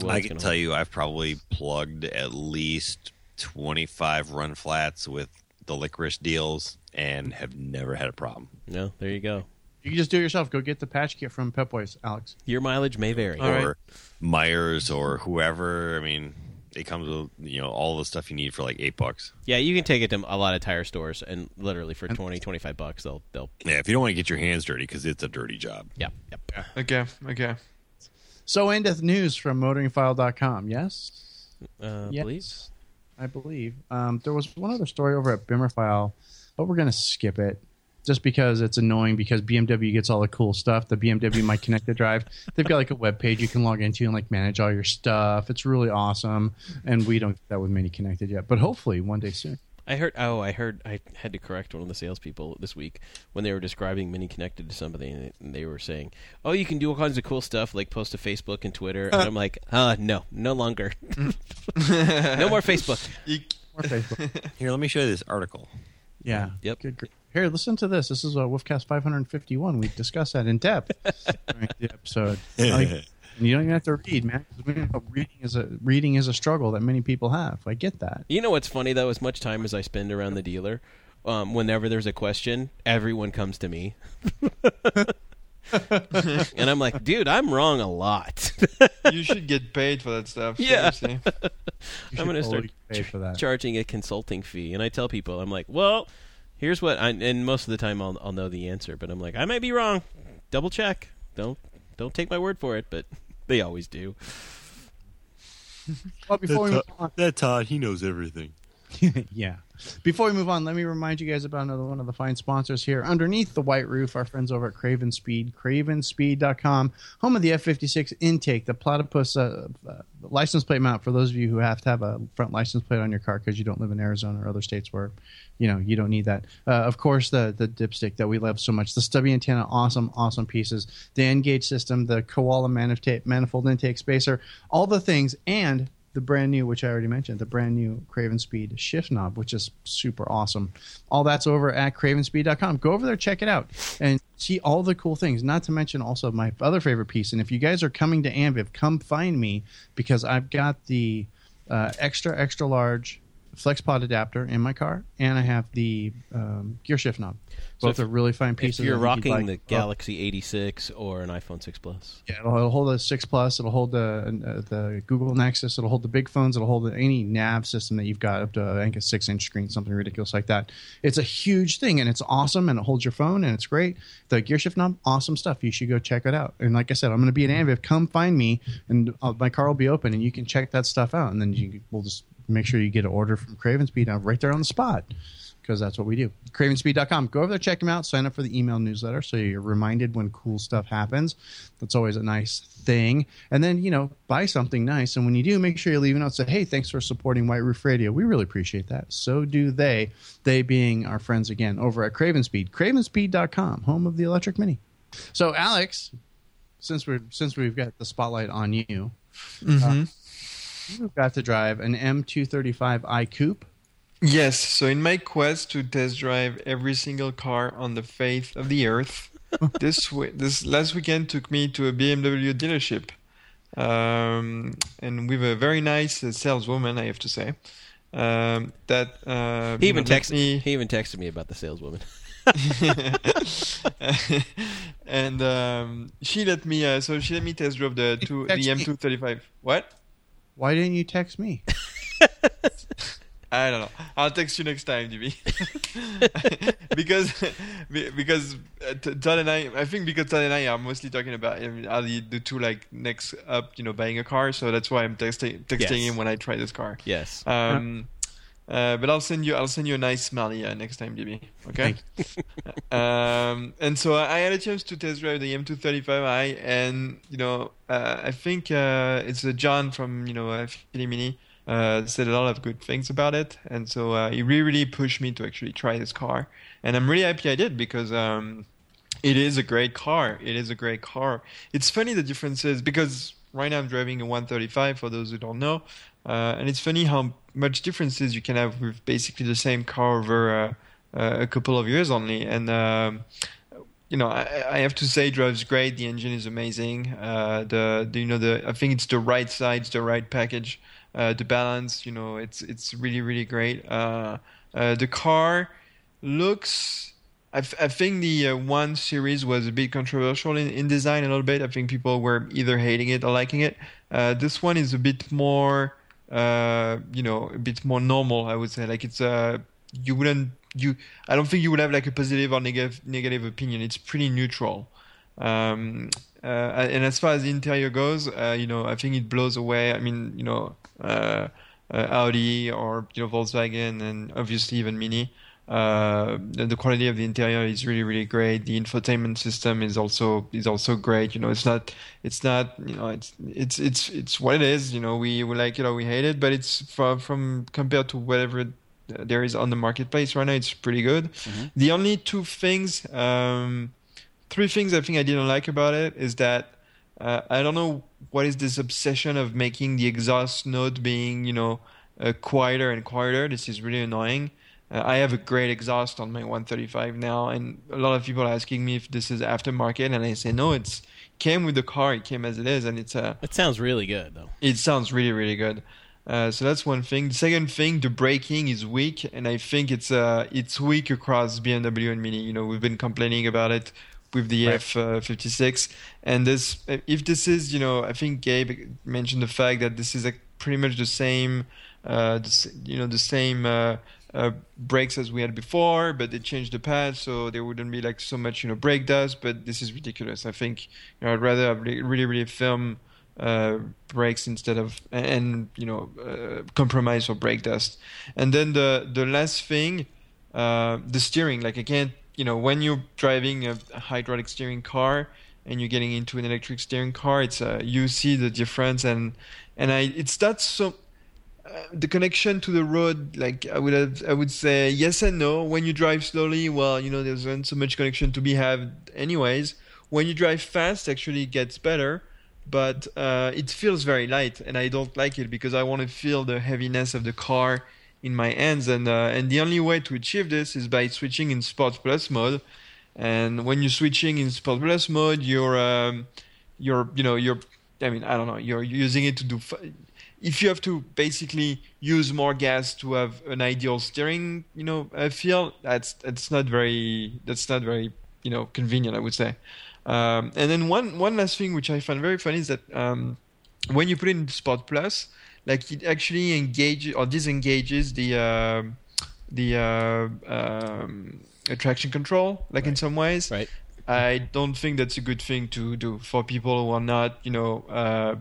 how well I it's can gonna tell you, I've probably plugged at least 25 run flats with the licorice deals and have never had a problem. No, there you go. You can just do it yourself. Go get the patch kit from Pep Boys, Alex. Your mileage may vary. All right. or Myers or whoever. I mean, it comes with you know all the stuff you need for like eight bucks. Yeah, you can take it to a lot of tire stores and literally for 20, 25 bucks they'll they'll Yeah, if you don't want to get your hands dirty because it's a dirty job. yeah, yep. Okay, okay. So endeth news from motoringfile.com. Yes, Uh, Yes. please. I believe. Um, there was one other story over at Bimmerfile, but we're going to skip it just because it's annoying because BMW gets all the cool stuff. The BMW My Connected Drive, they've got like a web page you can log into and like manage all your stuff. It's really awesome. And we don't get that with Mini Connected yet, but hopefully one day soon. I heard. Oh, I heard. I had to correct one of the salespeople this week when they were describing Mini Connected to somebody, and they were saying, "Oh, you can do all kinds of cool stuff, like post to Facebook and Twitter." And I'm like, "Uh, no, no longer. no more Facebook." You- Or Facebook. Here, let me show you this article. Yeah. Yep. Good. gr- Here, listen to this. This is a Woofcast 551. We discussed that in depth during the episode. Like, you don't even have to read, man. we know reading is a reading is a struggle that many people have. I get that. You know what's funny though? As much time as I spend around the dealer, um, whenever there's a question, everyone comes to me, and I'm like, "Dude, I'm wrong a lot." you should get paid for that stuff. Yeah. Seriously. I'm gonna start totally pay for that. charging a consulting fee, and I tell people, I'm like, "Well, here's what," I, and most of the time I'll I'll know the answer, but I'm like, I might be wrong. Double check. Don't don't take my word for it, but they always do. Well, before we move on, That Todd, he knows everything. yeah. Before we move on, let me remind you guys about another one of the fine sponsors here. Underneath the white roof, our friends over at Craven Speed, cravenspeed.com, home of the F 56 intake, the platypus uh, uh, license plate mount for those of you who have to have a front license plate on your car because you don't live in Arizona or other states where you know you don't need that. Uh, of course, the the dipstick that we love so much, the stubby antenna, awesome, awesome pieces, the N gauge system, the koala manif- manifold intake spacer, all the things, and the brand new, which I already mentioned, the brand new Craven Speed shift knob, which is super awesome. All that's over at cravenspeed.com. Go over there, check it out, and see all the cool things. Not to mention also my other favorite piece. And if you guys are coming to Amviv, come find me because I've got the uh, extra, extra large FlexPod adapter in my car, and I have the um, gear shift knob. So Both if- are really fine pieces. if you're rocking like- the Galaxy 86 or an iPhone 6 Plus, yeah, it'll, it'll hold a six plus. It'll hold the uh, the Google Nexus. It'll hold the big phones. It'll hold any nav system that you've got up to I think a six inch screen, something ridiculous like that. It's a huge thing and it's awesome and it holds your phone and it's great. The gear shift knob, awesome stuff. You should go check it out. And like I said, I'm going to be at Amviv. Come find me and uh, my car will be open and you can check that stuff out. And then you will just make sure you get an order from Craven Speed now right there on the spot because that's what we do. Cravenspeed.com. Go over there, check them out, sign up for the email newsletter so you're reminded when cool stuff happens. That's always a nice thing. And then, you know, buy something nice. And when you do, make sure you leave a note say, hey, thanks for supporting White Roof Radio. We really appreciate that. So do they, they being our friends again over at Cravenspeed. Cravenspeed.com, home of the electric mini. So, Alex, since we're since we've got the spotlight on you, Mhm. You've got to drive an M235i Coupe. Yes. So in my quest to test drive every single car on the face of the earth, this we- this last weekend took me to a BMW dealership, um, and with a very nice uh, saleswoman, I have to say. um, that uh, He even texted me he even texted me about the saleswoman. and um, she let me uh, so she let me test drive the two the M235. What? Why didn't you text me? I don't know. I'll text you next time, DB. because because uh, Todd and I, I think because Todd and I are mostly talking about I mean, are the, the two like next up, you know, buying a car. So that's why I'm texting texting Yes. him when I try this car. yes. Um, uh, but I'll send you I'll send you a nice smiley uh, next time, DB. Okay. um, and so I had a chance to test drive the M235i, and you know uh, I think uh, it's uh, John from you know uh, Philly Mini uh, said a lot of good things about it, and so uh, he really really pushed me to actually try this car, and I'm really happy I did because. Um, it is a great car. It is a great car. It's funny the differences because right now I'm driving a 135 for those who don't know, uh, and it's funny how much differences you can have with basically the same car over uh, uh, a couple of years only. And um, you know, I, I have to say, it drives great. The engine is amazing. Uh, the, the you know the I think it's the right size, the right package, uh, the balance. You know, it's it's really really great. Uh, the car looks. I, f- I think the uh, one series was a bit controversial in, in design a little bit. I think people were either hating it or liking it. Uh, this one is a bit more, uh, you know, a bit more normal. I would say like it's uh, you wouldn't you. I don't think you would have like a positive or negative negative opinion. It's pretty neutral. Um, uh, and as far as the interior goes, uh, you know, I think it blows away. I mean, you know, uh, uh, Audi or you know Volkswagen and obviously even Mini. Uh, the quality of the interior is really really great. The infotainment system is also is also great. You know, it's not it's not you know it's it's it's it's what it is. You know, we, we like it or we hate it, but it's from from compared to whatever there is on the marketplace right now, it's pretty good. The only two things, um, three things I think I didn't like about it is that uh, I don't know what is this obsession of making the exhaust note being you know uh, quieter and quieter. This is really annoying. Uh, I have a great exhaust on my 135 now, and a lot of people are asking me if this is aftermarket, and I say no. It's came with the car. It came as it is, and it's a It sounds really good though. it sounds really really good. Uh, so that's one thing. The second thing, the braking is weak, and I think it's uh, it's weak across BMW and Mini. You know, we've been complaining about it with the Right. F56, and this if this is you know, I think Gabe mentioned the fact that this is like pretty much the same, uh, the, you know, the same. Uh, brakes as we had before, but they changed the pads so there wouldn't be like so much you know brake dust. But this is ridiculous. I think you know I'd rather have really really, firm uh, brakes instead of and you know uh, compromise for brake dust. And then the the last thing, uh, the steering. Like I can't you know when you're driving a hydraulic steering car and you're getting into an electric steering car, it's uh, you see the difference and and I it's not so the connection to the road like i would have, i would say yes and no. When you drive slowly well you know there's not so much connection to be had anyways. When you drive fast actually it gets better but uh, it feels very light and i don't like it because i want to feel the heaviness of the car in my hands. And uh, and the only way to achieve this is by switching in sport plus mode. And when you're switching in sport plus mode you're um, you're you know you're i mean i don't know you're using it to do if you have to basically use more gas to have an ideal steering, you know, uh, feel that's that's not very that's not very you know convenient, I would say. Um, and then one one last thing which I find very funny is that um, when you put in Sport Plus, like it actually engages or disengages the uh, the uh, um, traction control, like in some ways. Right. I don't think that's a good thing to do for people who are not, you know, uh,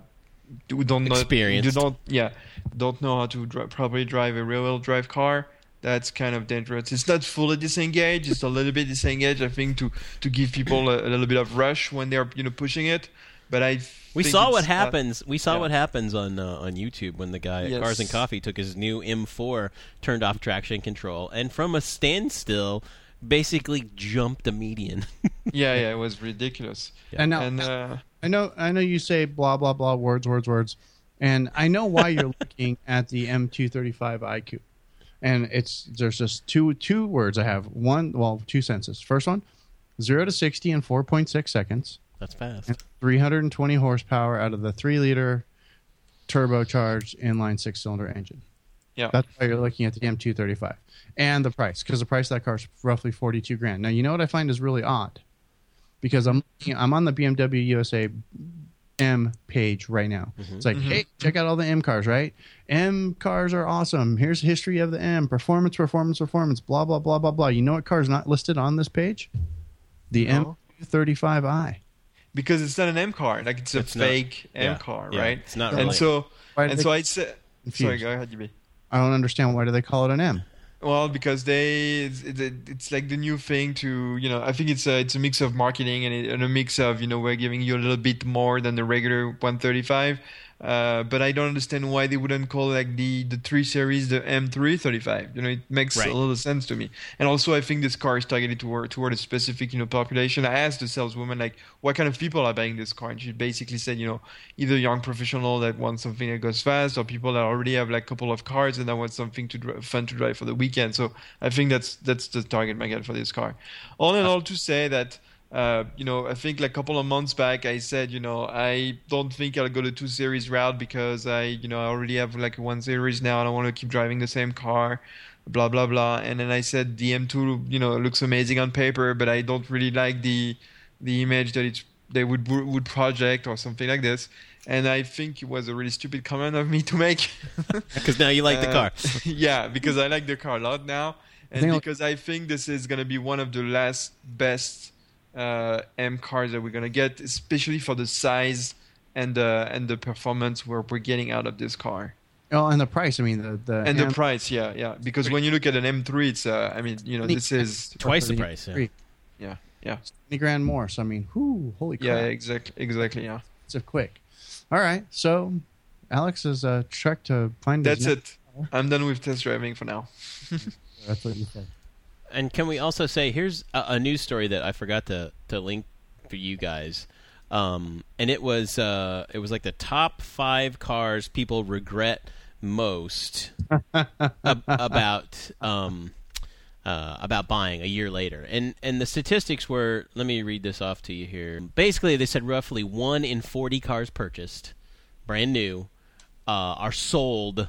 who don't know, do not, yeah, don't know how to dri- properly drive a rear-wheel drive car. That's kind of dangerous. It's not fully disengaged; it's a little bit disengaged. I think to to give people a, a little bit of rush when they're you know pushing it. But I We saw what not- happens. We saw yeah. what happens on uh, on YouTube when the guy at Yes. Cars and Coffee took his new M4, turned off traction control, and from a standstill, basically jumped a median. yeah, yeah, it was ridiculous. And now, And uh, I know, I know you say blah blah blah words, words, words, and I know why you're looking at the M235 IQ, and it's there's just two two words I have. One, well, two sentences. First one, zero to sixty in four point six seconds, That's fast. and 320 horsepower out of the three liter turbocharged inline six cylinder engine. Yeah. That's why you're looking at the M235 and the price because the price of that car is roughly 42 grand. Now you know what I find is really odd because I'm I'm on the BMW USA M page right now. Mm-hmm. It's like, mm-hmm. hey, check out all the M cars, right? M cars are awesome. Here's history of the M, performance, performance, performance, blah blah blah blah blah. You know what car is not listed on this page? The No. M35i. because it's not an M car. Like it's a It's not. fake M Yeah. car, Yeah, right? it's not And really. so and so I said, Confused. sorry, go ahead, you be. I don't understand why do they call it an M? Well, because they it's, like the new thing to you know I think it's a it's a mix of marketing and a mix of you know we're giving you a little bit more than the regular 135. Uh, but I don't understand why they wouldn't call like the the three series the M335. You know, it makes Right. a little sense to me. And also, I think this car is targeted toward toward a specific you know population. I asked the saleswoman like, what kind of people are buying this car, and she basically said, you know, either young professional that want something that goes fast, or people that already have like a couple of cars and that want something to dri- fun to drive for the weekend. So I think that's that's the target market for this car. All in all, to say that uh, you know, I think like a couple of months back, I said, you know, I don't think I'll go the two series route because I, you know, I already have like a one series now. And I don't want to keep driving the same car, blah blah blah. And then I said the M2, you know, looks amazing on paper, but I don't really like the the image that it's they would would project or something like this. And I think it was a really stupid comment of me to make. Because now you like the Uh, car. yeah, because I like the car a lot now, and think- because I think this is gonna be one of the last best uh, M cars that we're gonna get, especially for the size and the and the performance we're we're getting out of this car Oh, and the price. I mean, the the and the price. Yeah, yeah. Because when you look at an M3, it's uh, I mean, you know, this is Twice the price. Yeah. yeah, yeah, 20 grand more. So I mean, whoo, holy crap! yeah, exactly, exactly. Yeah, It's a quick. All right, so Alex is uh, trek to find. his that's next- it. I'm done with test driving for now. That's what you said. And can we also say here's a, a news story that I forgot to to link for you guys. Um, and it was uh, it was like the top five cars people regret most ab- about um, uh, about buying a year later. And and the statistics were let me read this off to you here. Basically, they said roughly one in forty cars purchased, brand new, uh, are sold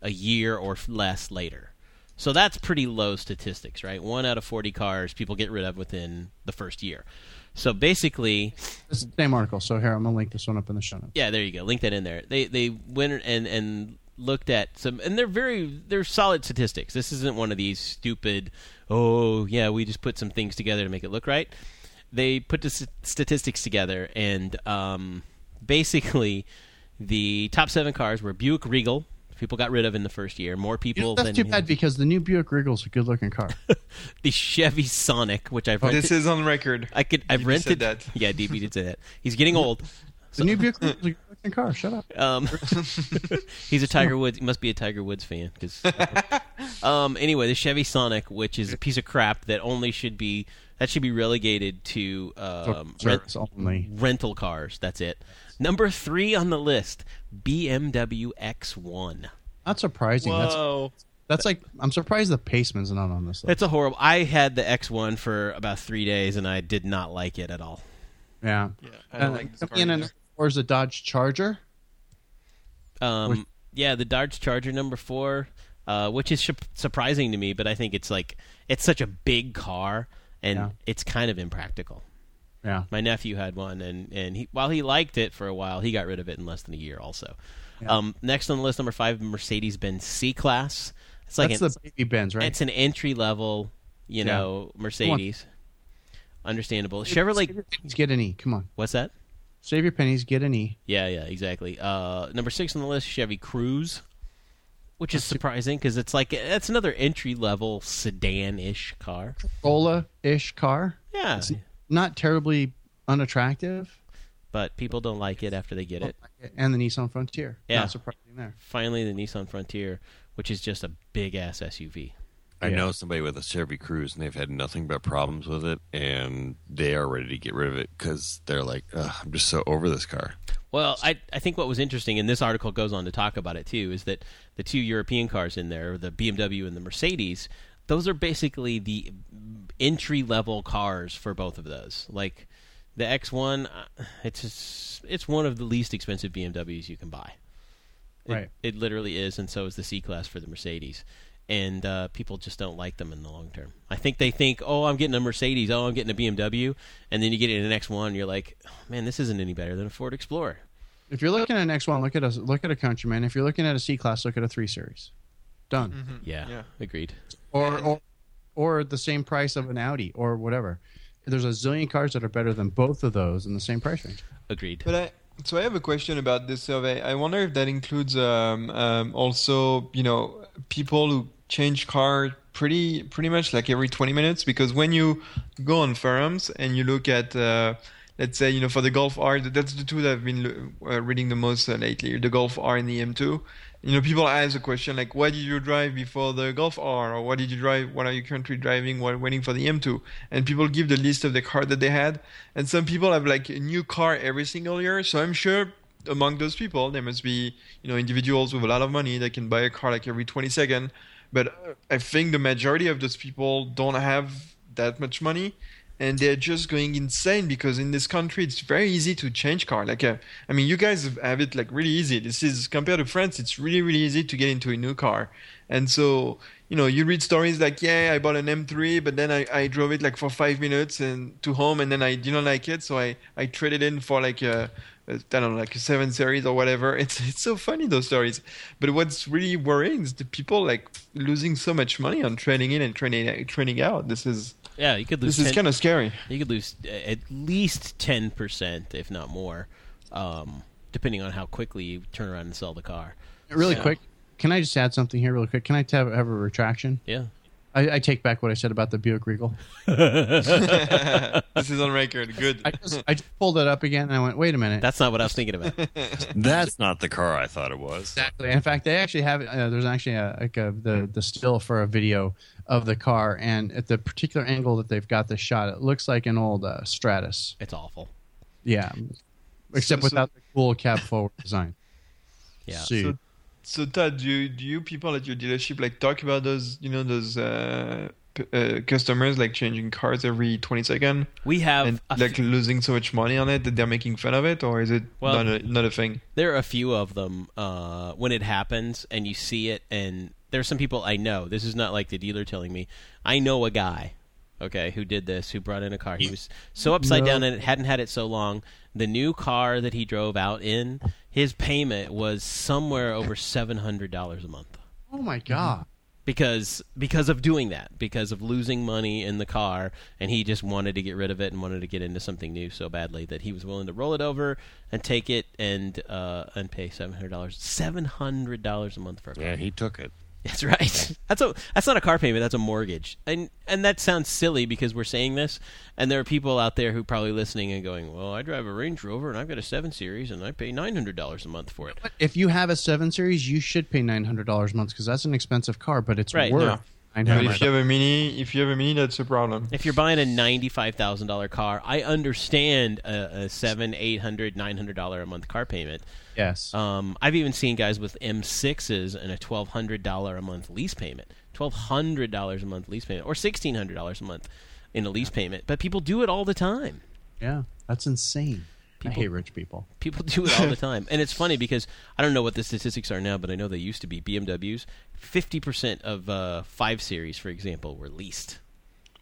a year or less later. So that's pretty low statistics, right? One out of 40 cars people get rid of within the first year. So basically, This is the same article. So here, I'm gonna link this one up in the show notes. yeah, there you go. Link that in there. They they went and and looked at some, and they're very they're solid statistics. This isn't one of these stupid. Oh yeah, we just put some things together to make it look right. They put the statistics together, and um, basically, the top seven cars were Buick Regal. People got rid of in the first year. More You people know, that's than too bad because the new Buick Regal's a good-looking car. the Chevy Sonic, which I've rented. This is on record. I could I've DB rented said that. Yeah, DB did say that. He's getting old. the new Buick Regal's a car. Shut up. Um, he's a Tiger Woods. He must be a Tiger Woods fan. Cause, um, anyway, the Chevy Sonic, which is a piece of crap that only should be that should be relegated to um, rent, only. rental cars. That's it. Number three on the list: BMW X1. Not surprising. That's Whoa. that's like I'm surprised the Paceman's not on this list. It's a horrible. I had the X1 for about three days, and I did not like it at all. yeah. Yeah, I don't Uh, like this car in either. at four is a Dodge Charger. Um, yeah, the Dodge Charger number four, uh, which is sh- surprising to me, but I think it's like it's such a big car and Yeah. it's kind of impractical. Yeah. My nephew had one, and and he, while he liked it for a while, he got rid of it in less than a year. Also, Yeah. um, next on the list, number five, Mercedes Benz C Class. It's like That's an, the baby Benz, right? it's an entry level, you Yeah. know, Mercedes. Understandable. Chevrolet. Get an E. Come on. What's that? Save your pennies, get an E. Yeah, yeah, exactly. Uh, number six on the list, Chevy Cruze, which is surprising because it's like that's another entry level sedan ish car. Corolla ish car. Yeah, It's not terribly unattractive. but people don't like it after they get it. And the Nissan Frontier. Yeah. Not surprising there. Finally, the Nissan Frontier, which is just a big ass SUV. I Yeah. know somebody with a Chevy Cruze, and they've had nothing but problems with it, and they are ready to get rid of it because they're like, Ugh, I'm just so over this car. Well, I I think what was interesting, and this article goes on to talk about it too, is that the two European cars in there, the BMW and the Mercedes, those are basically the entry level cars for both of those. Like the X1, uh, it's just, it's one of the least expensive BMWs you can buy. It, Right. It literally is, and so is the C class for the Mercedes. And uh, people just don't like them in the long term. I think they think, oh, I'm getting a Mercedes, oh, I'm getting a BMW, and then you get in the next one, you're like, oh, man, this isn't any better than a Ford Explorer. If you're looking at an X1, look at a look at a Countryman. If you're looking at a C class, look at a three series. Done. Yeah, Yeah. agreed. Or, or or the same price of an Audi or whatever. There's a zillion cars that are better than both of those in the same price range. Agreed. But I so I have a question about this survey. I wonder if that includes um, um, also you know people who change car pretty pretty much like every 20 minutes because when you go on forums and you look at uh, let's say you know for the Golf R that's the two that I've been uh, reading the most uh, lately the Golf R and the M2 you know people ask a question like what did you drive before the Golf R? Or what did you drive what are you currently driving while waiting for the M2 and people give the list of the car that they had. And some people have like a new car every single year. So I'm sure among those people there must be you know individuals with a lot of money that can buy a car like every 20 second but I think the majority of those people don't have that much money and they're just going insane because in this country it's very easy to change car. Like uh, i mean you guys have it like really easy. This is compared to france it's really really easy to get into a new car. And so you know you read stories like yeah i bought an m3 but then i, I drove it like for five minutes and to home and then i didn't like it so i i traded in for like a I don't know, like a seven series or whatever. It's it's so funny those stories. But what's really worrying is the people like losing so much money on trading in and training trading out. This is Yeah, you could lose. this is kind of scary. You could lose at least ten percent, if not more, um, depending on how quickly you turn around and sell the car. Really Yeah. quick, can I just add something here, really quick? Can I have, have a retraction? Yeah, I, I take back what I said about the Buick Regal. this is on record. Good. I just, I just pulled it up again and I went, wait a minute. that's not what I was thinking about. That's not the car I thought it was. Exactly. In fact, they actually have uh, there's actually a, like a, the the still for a video of the car, and at the particular angle that they've got this shot, it looks like an old uh, Stratus. It's awful. Yeah, except So- so- without the cool cab forward design. Yeah. So, so Todd, do you, do you people at your dealership like talk about those you know those uh, p- uh, customers like changing cars every 20 seconds We have and like losing so much money on it that they're making fun of it, or is it Well- not a, not a thing? There are a few of them uh, when it happens and you see it, and there's some people I know. This is not like the dealer telling me. I know a guy, okay, who did this, who brought in a car. He was so upside No. down and hadn't had it so long. The new car that he drove out in, his payment was somewhere over seven hundred dollars a month Oh my god! because because of doing that, because of losing money in the car, and he just wanted to get rid of it and wanted to get into something new so badly that he was willing to roll it over and take it and uh, and pay seven hundred dollars, seven hundred dollars a month for a car. Yeah, he took it. That's right. That's a that's not a car payment. That's a mortgage. And and that sounds silly because we're saying this, and there are people out there who probably listening and going, "Well, I drive a Range Rover and I've got a seven series and I pay nine hundred dollars a month for it." But If you have a seven series, you should pay nine hundred dollars a month because that's an expensive car, but it's Right, worth yeah. nine But if you have a mini, if you have a mini, that's a problem. If you're buying a ninety-five thousand dollar car, I understand a, a seven, eight hundred, nine hundred dollar a month car payment. Yes. Um, I've even seen guys with M6s and a twelve hundred dollar a month lease payment, twelve hundred dollars a month lease payment, or sixteen hundred dollars a month in a lease payment. But people do it all the time. yeah, that's insane. People- I hate rich people. People do it all the time, and it's funny because I don't know what the statistics are now, but I know they used to be BMWs. Fifty percent of uh, five series, for example, were leased.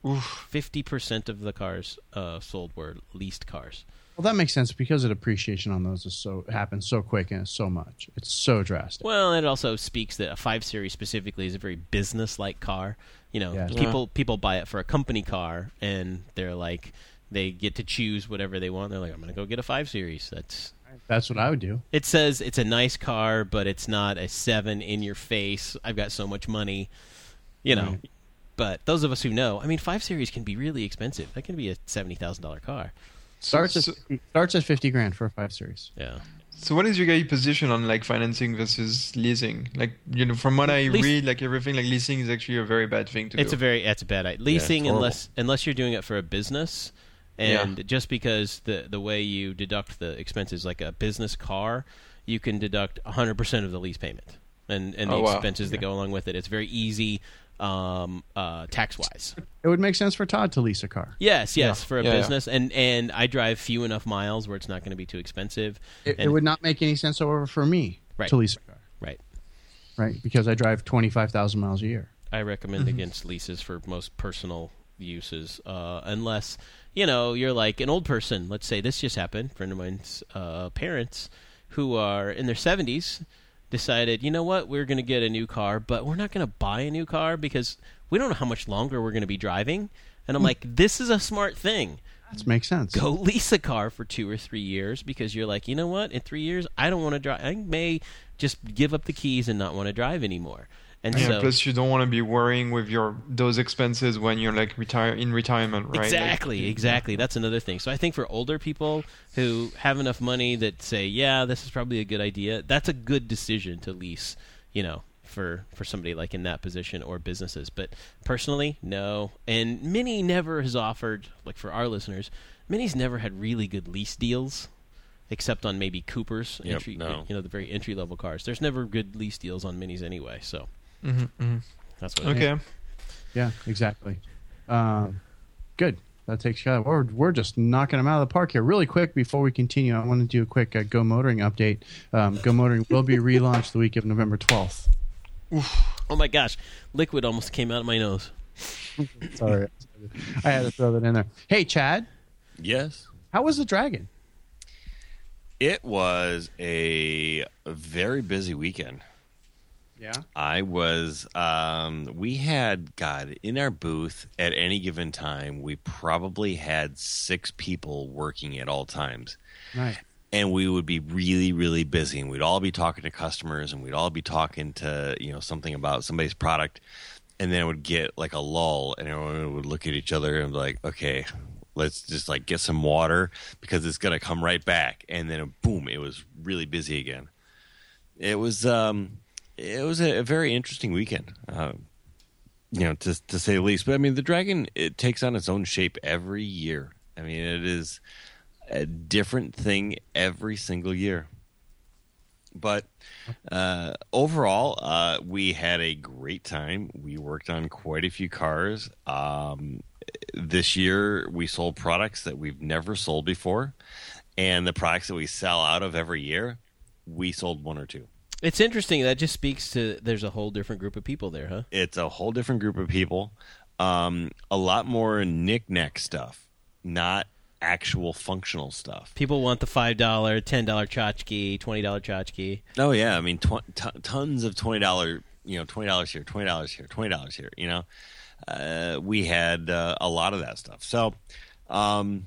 Oof. Fifty percent of the cars uh, sold were leased cars. Well, that makes sense because the depreciation on those is so happens so quick and it's so much. It's so drastic. Well, it also speaks that a five series specifically is a very business-like car. You know, Yes. people uh-huh. people buy it for a company car, and they're like, they get to choose whatever they want. They're like, I'm going to go get a five series. That's That's what I would do. it says it's a nice car, but it's not a seven in your face. I've got so much money, you know. Right. But those of us who know, I mean, five series can be really expensive. That can be a seventy thousand dollar car. Starts So- at starts at fifty grand for a five series. Yeah. So what is your guys' position on like financing versus leasing? Like you know, from what I Leas- read, like everything, like leasing is actually a very bad thing to It's do. a very that's a bad idea. Leasing horrible. unless unless you're doing it for a business, and just because the the way you deduct the expenses, like a business car, you can deduct 100 percent of the lease payment and and the Oh, wow. expenses that go along with it. It's very easy um, uh, tax wise. It would make sense for Todd to lease a car. Yes, yes, Yeah. for a Yeah, yeah. business, and and I drive few enough miles where it's not going to be too expensive. It, it would not make any sense, however, for me Right. to lease a car. right? Right, because I drive twenty five thousand miles a year. I recommend Mm-hmm. against leases for most personal uses, uh, unless you know you're like an old person. Let's say this just happened. Friend of mine's uh, parents, who are in their seventies, decided, you know what, we're going to get a new car, but we're not going to buy a new car because we don't know how much longer we're going to be driving. And I'm Hmm. like, this is a smart thing. That makes sense. Go lease a car for two or three years because you're like, you know what, in three years, I don't want to drive. I may just give up the keys and not want to drive anymore. And Yeah, so, plus you don't want to be worrying with your those expenses when you're like retire in retirement, right? Like, Exactly, exactly. That's another thing. So I think for older people who have enough money that say, "Yeah, this is probably a good idea," that's a good decision to lease. You know, for for somebody like in that position or businesses. But personally, no. And Mini never has offered, like for our listeners, Mini's never had really good lease deals. Except on maybe Cooper's, Yep, entry, no. you know, the very entry level cars. There's never good lease deals on minis anyway, so mhm, mhm. that's what. I think. Okay. Yeah, exactly. Um, good. That takes care of that. We're, we're just knocking them out of the park here. Really quick before we continue, I want to do a quick uh, Go Motoring update. Um, Go Motoring will be relaunched the week of November 12th. Oh my gosh, liquid almost came out of my nose. Sorry. I had to throw that in there. Hey, Chad, Yes. how was the Dragon? It was a very busy weekend. Yeah. I was um we had God in our booth at any given time we probably had 6 people working at all times Right. and we would be really really busy and we'd all be talking to customers and we'd all be talking to you know something about somebody's product and then it would get like a lull and everyone would look at each other and be like okay let's just like get some water because it's going to come right back and then boom it was really busy again it was um it was a, very interesting weekend uh, you know to to say the least but i mean the dragon it takes on its own shape every year i mean it is a different thing every single year but uh, overall, uh, we had a great time. We worked on quite a few cars. Um, this year, we sold products that we've never sold before, and the products that we sell out of every year, we sold one or two. It's interesting. That just speaks to there's a whole different group of people there, huh? It's a whole different group of people. Um, a lot more knick-knack stuff, not actual functional stuff. People want the five dollar, ten dollar tchotchke, twenty dollar tchotchke. Oh yeah, I mean tw- t- tons of twenty dollar, you know, twenty dollars here, twenty dollars here, twenty dollars here. You know, uh, we had uh, a lot of that stuff. So, um,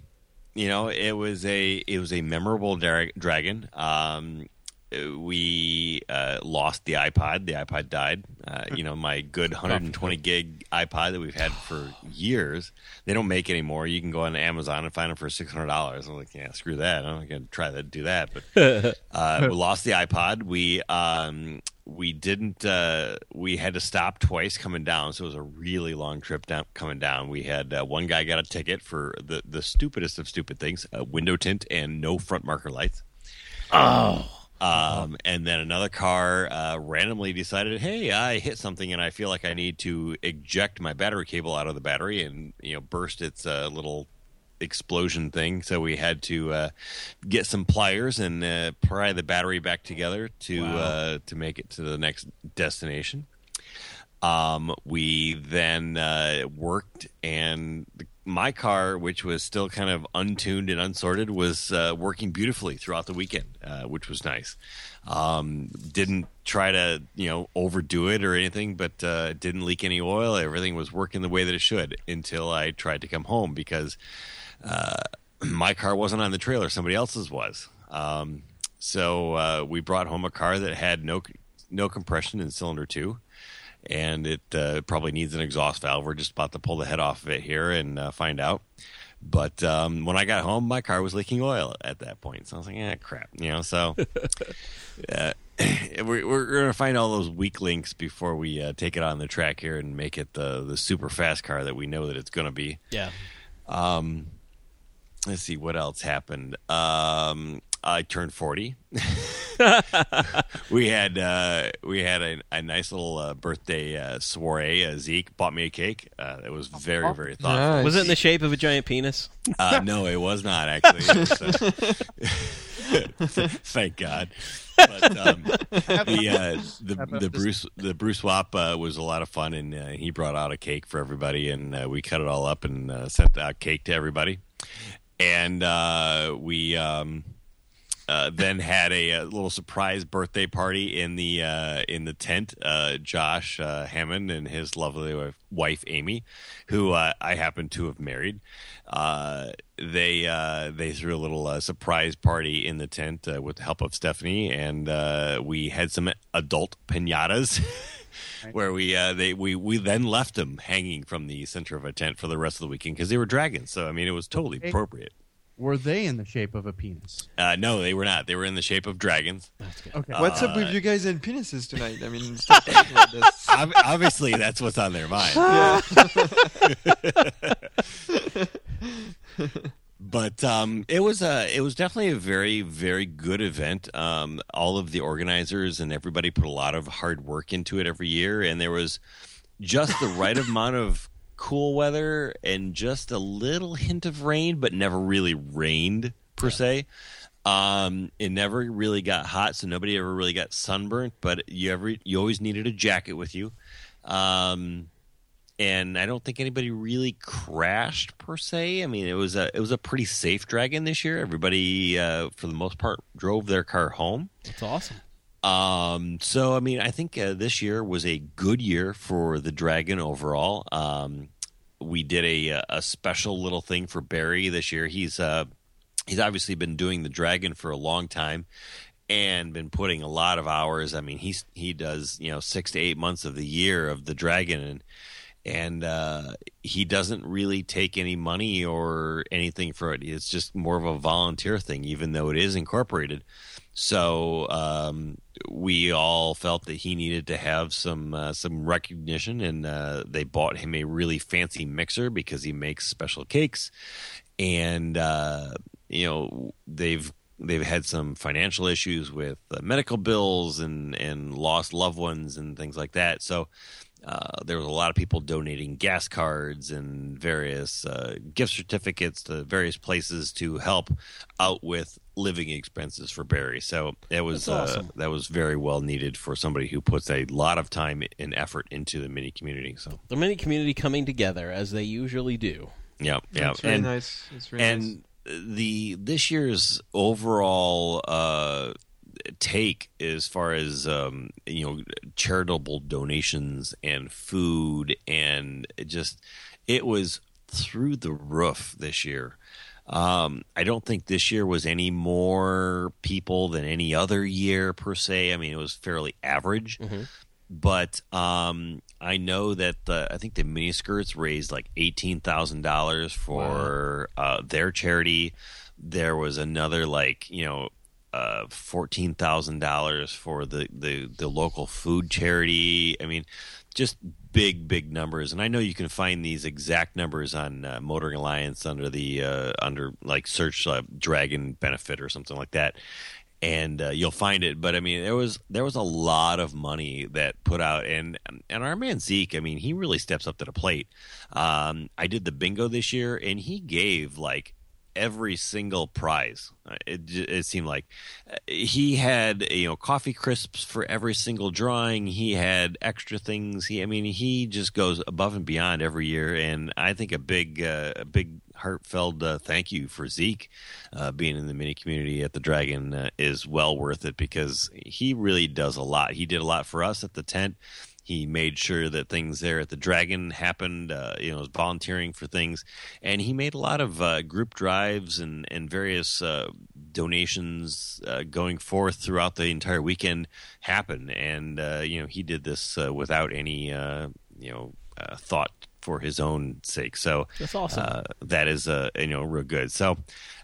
you know, it was a it was a memorable dra- dragon. Um, we uh, lost the iPod. The iPod died. Uh, you know, my good 120 gig iPod that we've had for years. They don't make anymore. You can go on Amazon and find them for six hundred dollars. I'm like, yeah, screw that. I'm not gonna try to do that. But uh, we lost the iPod. We um, we didn't. Uh, we had to stop twice coming down, so it was a really long trip down coming down. We had uh, one guy got a ticket for the the stupidest of stupid things: uh, window tint and no front marker lights. Oh, Um, and then another car uh, randomly decided, "Hey, I hit something, and I feel like I need to eject my battery cable out of the battery, and you know, burst its uh, little explosion thing." So we had to uh, get some pliers and uh, pry the battery back together to Wow. uh, to make it to the next destination. Um, we then uh, worked, and the, my car, which was still kind of untuned and unsorted, was uh, working beautifully throughout the weekend, uh, which was nice. Um, didn't try to you know overdo it or anything, but uh, didn't leak any oil. Everything was working the way that it should until I tried to come home because uh, my car wasn't on the trailer; somebody else's was. Um, so uh, we brought home a car that had no no compression in cylinder two and it uh, probably needs an exhaust valve. We're just about to pull the head off of it here and uh, find out. But um, when I got home, my car was leaking oil at that point. So I was like, "eh, crap," you know. So uh, we're, we're going to find all those weak links before we uh, take it on the track here and make it the the super fast car that we know that it's going to be. yeah. Um, let's see what else happened. Um, I turned forty. we had uh, we had a, a nice little uh, birthday uh, soiree. Uh, Zeke bought me a cake. Uh, it was very very thoughtful. Nice. Was it in the shape of a giant penis? Uh, no, it was not actually. It was, uh, Thank God. But um, the uh, the the Bruce the Bruce Wap uh, was a lot of fun, and uh, he brought out a cake for everybody, and uh, we cut it all up and uh, sent out cake to everybody, and uh, we. Um, uh, then had a, a, little surprise birthday party in the uh, in the tent. Uh, Josh uh, Hammond and his lovely wife, wife Amy, who uh, I happen to have married, uh, they they threw a little surprise party in the tent with the help of Stephanie, and we had some adult pinatas. where we uh, they we we then left them hanging from the center of a tent for the rest of the weekend because they were dragons. So I mean, it was totally appropriate. Were they in the shape of a penis? Uh, no, they were not. They were in the shape of dragons. Okay. What's up with you guys and penises tonight? I mean, stop talking about this. Ob- obviously, that's what's on their mind. but um, it was a it was definitely a very very good event. Um, all of the organizers and everybody put a lot of hard work into it every year, and there was just the right amount of cool weather and just a little hint of rain, but never really rained per yeah. se. Um, it never really got hot, so nobody ever really got sunburnt. But you ever you always needed a jacket with you. Um, and I don't think anybody really crashed per se. I mean, it was a it was a pretty safe dragon this year. Everybody, uh, for the most part, drove their car home. That's awesome. Um, so I mean, I think uh, this year was a good year for the Dragon overall. Um, we did a a special little thing for Barry this year. He's uh he's obviously been doing the Dragon for a long time and been putting a lot of hours. I mean, he's he does you know six to eight months of the year of the Dragon and and uh, he doesn't really take any money or anything for it. It's just more of a volunteer thing, even though it is incorporated. So um, we all felt that he needed to have some uh, some recognition, and uh, they bought him a really fancy mixer because he makes special cakes, and uh, you know they've they've had some financial issues with medical bills and and lost loved ones and things like that. So uh, there was a lot of people donating gas cards and various uh, gift certificates to various places to help out with living expenses for Barry. So that was uh, awesome. uh, that was very well needed for somebody who puts a lot of time and effort into the mini community. So the mini community coming together as they usually do. Yeah, yeah, it's really and, nice. It's really and nice. the this year's overall uh, take as far as um, you know charitable donations and food and it just it was through the roof this year. Um, I don't think this year was any more people than any other year per se. I mean, it was fairly average. Mm-hmm. But um, I know that the, I think the miniskirts raised like eighteen thousand dollars for wow. uh, their charity. There was another like you know uh, fourteen thousand dollars for the, the the local food charity. I mean, just big big numbers. And I know you can find these exact numbers on uh, Motoring Alliance under the uh, under like search uh, Dragon benefit or something like that. And uh, you'll find it, but I mean, there was there was a lot of money that put out, and and our man Zeke, I mean, he really steps up to the plate. Um, I did the bingo this year, and he gave like every single prize. Uh, it, it, seemed like uh, he had you know coffee crisps for every single drawing. He had extra things. He, I mean, he just goes above and beyond every year. And I think a big, uh, a big heartfelt uh, thank you for Zeke uh, being in the mini community at the Dragon uh, is well worth it because he really does a lot. He did a lot for us at the tent. He made sure that things there at the Dragon happened. Uh, you know, was volunteering for things, and he made a lot of uh, group drives and and various uh, donations uh, going forth throughout the entire weekend happen. And uh, you know, he did this uh, without any you know thought for his own sake. So that's awesome. that is you know real good. So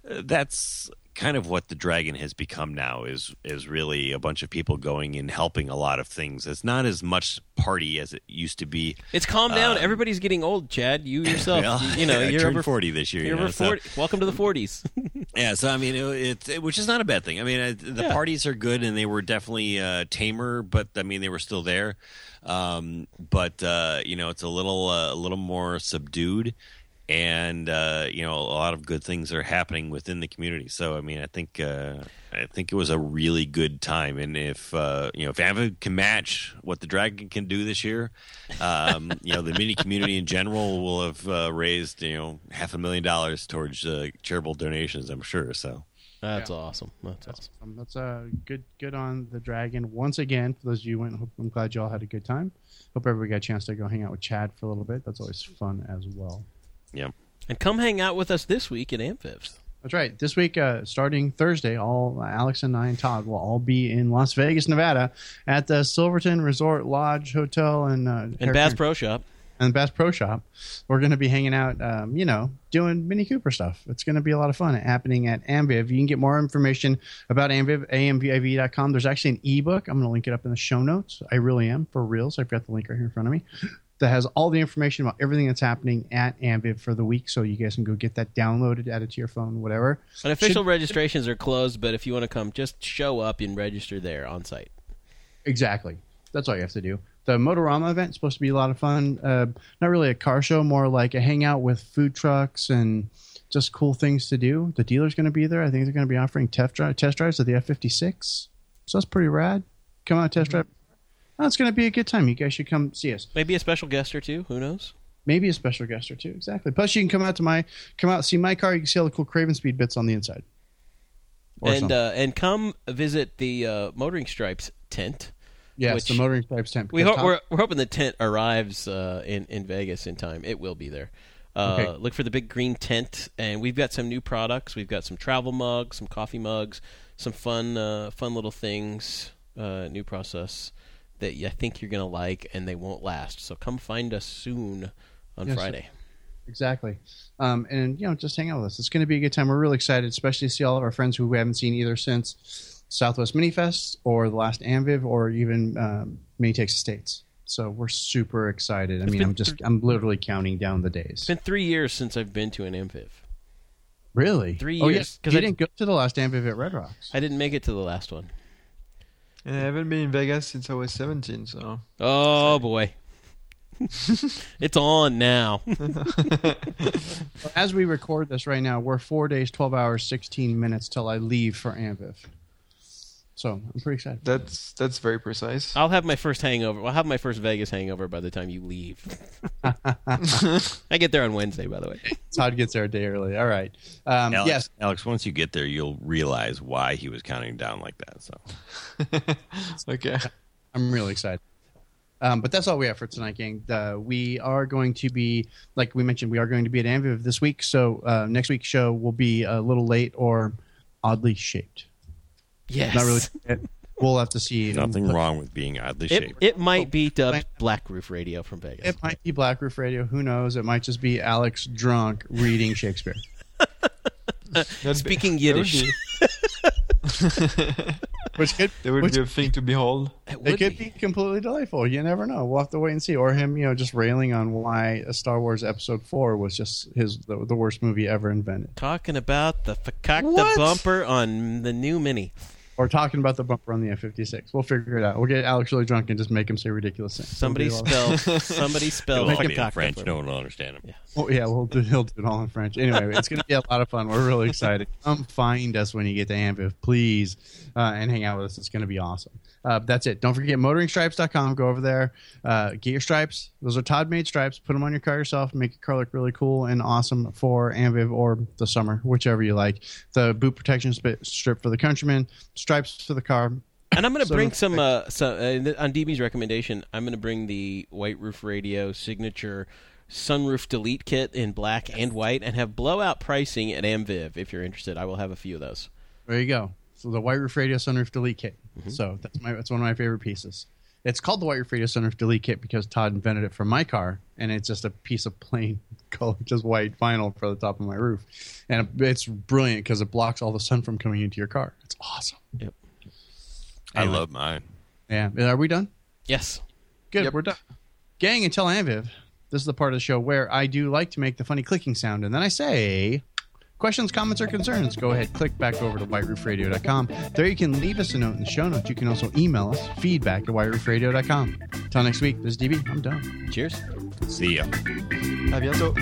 that's kind of what the dragon has become now is is really a bunch of people going and helping a lot of things. It's not as much party as it used to be. It's calmed down. Um, Everybody's getting old, Chad. You yourself, well, you, you, know, you're over forty this year. You're you know, over forty. So. Welcome to the forties. yeah, so I mean, it, it, which is not a bad thing. I mean, the yeah. parties are good, and they were definitely uh, tamer, but I mean, they were still there. Um, but uh, you know, it's a little uh, a little more subdued and uh, you know a lot of good things are happening within the community. So I mean, I think uh, I think it was a really good time, and if uh, you know if Avid can match what the Dragon can do this year, um, you know the mini community in general will have uh, raised you know half a million dollars towards uh, charitable donations. I'm sure. So That's awesome. That's awesome. Um, that's uh, good. Good on the dragon once again. For those of you who went, hope, I'm glad you all had a good time. Hope everybody got a chance to go hang out with Chad for a little bit. That's always fun as well. Yeah. And come hang out with us this week at Amviv. That's right. This week, uh, starting Thursday, all Alex and I and Todd will all be in Las Vegas, Nevada, at the Silverton Resort Lodge Hotel and uh, And Bass Pro Shop. and Bass Pro Shop. We're going to be hanging out, um, you know, doing Mini Cooper stuff. It's going to be a lot of fun happening at Amviv. You can get more information about Amviv, amviv.com. There's actually an ebook. I'm going to link it up in the show notes. I really am, for reals. I've got the link right here in front of me. That has all the information about everything that's happening at Amviv for the week, so you guys can go get that downloaded, add it to your phone, whatever. And official Should- registrations are closed, but if you want to come, just show up and register there on site. Exactly. That's all you have to do. The Motorama event is supposed to be a lot of fun. Uh, not really a car show, more like a hangout with food trucks and just cool things to do. The dealer's going to be there. I think they're going to be offering test, drive, test drives of the F 56. So that's pretty rad. Come out, test drive. Oh, it's going to be a good time. You guys should come see us. Maybe a special guest or two. Who knows? Maybe a special guest or two. Exactly. Plus, you can come out to my come out see my car. You can see all the cool Craven Speed bits on the inside. Or and uh, and come visit the uh, Motoring Stripes tent. yes, which- the Motoring Stripes tent. We because ho- Tom- we're, we're hoping the tent arrives uh, in in Vegas in time. It will be there. Uh, Okay. Look for the big green tent, and we've got some new products. We've got some travel mugs, some coffee mugs, some fun uh, fun little things. Uh, new process that I think you're gonna like, and they won't last. So come find us soon on Yes, Friday. Exactly. Um, and, you know, just hang out with us. It's going to be a good time. We're really excited, especially to see all of our friends who we haven't seen either since Southwest Mini Fest or the last Amviv or even um, Mini Texas States. So we're super excited. I mean, I'm just, I'm literally counting down the days. It's been three years since I've been to an Amviv. really? Three years, yes. 'cause You I- didn't go to the last Amviv at Red Rocks. I didn't make it to the last one. And I haven't been in Vegas since I was 17, so. Oh boy, it's on now. As we record this right now, we're four days, 12 hours, 16 minutes till I leave for Amviv. So I'm pretty excited. That's that's very precise. I'll have my first hangover. I'll have my first Vegas hangover by the time you leave. I get there on Wednesday, by the way. Todd gets there a day early. All right. Um, Alex, yes. Alex. Once you get there, you'll realize why he was counting down like that. So okay. I'm really excited. Um, but that's all we have for tonight, gang. Uh, we are going to be, like we mentioned, we are going to be at Amviv this week. So uh, next week's show will be a little late or oddly shaped. Yes. Not really. We'll have to see. nothing wrong with being oddly It, shaped. it might be dubbed Black Roof Radio from Vegas. It might be Black Roof Radio. Who knows? It might just be Alex drunk reading Shakespeare. Speaking that Yiddish. be- Which could, That would which be a thing to behold. It it could be. be completely delightful. You never know. We'll have to wait and see. Or him, you know, just railing on why a Star Wars Episode Four was just his the, the worst movie ever invented. Talking about the fakakta What? bumper on the new Mini. Or talking about the bumper on the F-56. We'll figure it out. We'll get Alex really drunk and just make him say ridiculous things. Somebody We'll spell. somebody spell It'll all be in French. No one will understand him. Oh, yeah, we'll do, he'll do it all in French. Anyway, it's going to be a lot of fun. We're really excited. Come find us when you get to Amviv, please, uh, and hang out with us. It's going to be awesome. Uh, that's it. Don't forget motoringstripes.com. Go over there, uh, get your stripes. Those are Todd made stripes. Put them on your car yourself. Make your car look really cool and awesome for Amviv or the summer, whichever you like. The boot protection strip for the Countryman, stripes for the car. And I'm going to So- bring some, uh, some uh, on DB's recommendation. I'm going to bring the White Roof Radio signature sunroof delete kit in black and white, and have blowout pricing at Amviv. If you're interested, I will have a few of those. There you go. So the White Roof Radio Sunroof Delete Kit. Mm-hmm. So that's my that's one of my favorite pieces. It's called the White Roof Radio Sunroof Delete Kit because Todd invented it for my car, and it's just a piece of plain color, just white vinyl for the top of my roof, and it's brilliant because it blocks all the sun from coming into your car. It's awesome. Yep. I love mine. Yeah, are we done? Yes. Good, Yep. we're done. Gang, until Amviv, this is the part of the show where I do like to make the funny clicking sound, and then I say, questions, comments, or concerns, go ahead, click back over to whiteroofradio.com. There you can leave us a note in the show notes. You can also email us, feedback at whiteroofradio.com. Until next week, this is DB. I'm done. Cheers. See ya. À bientôt.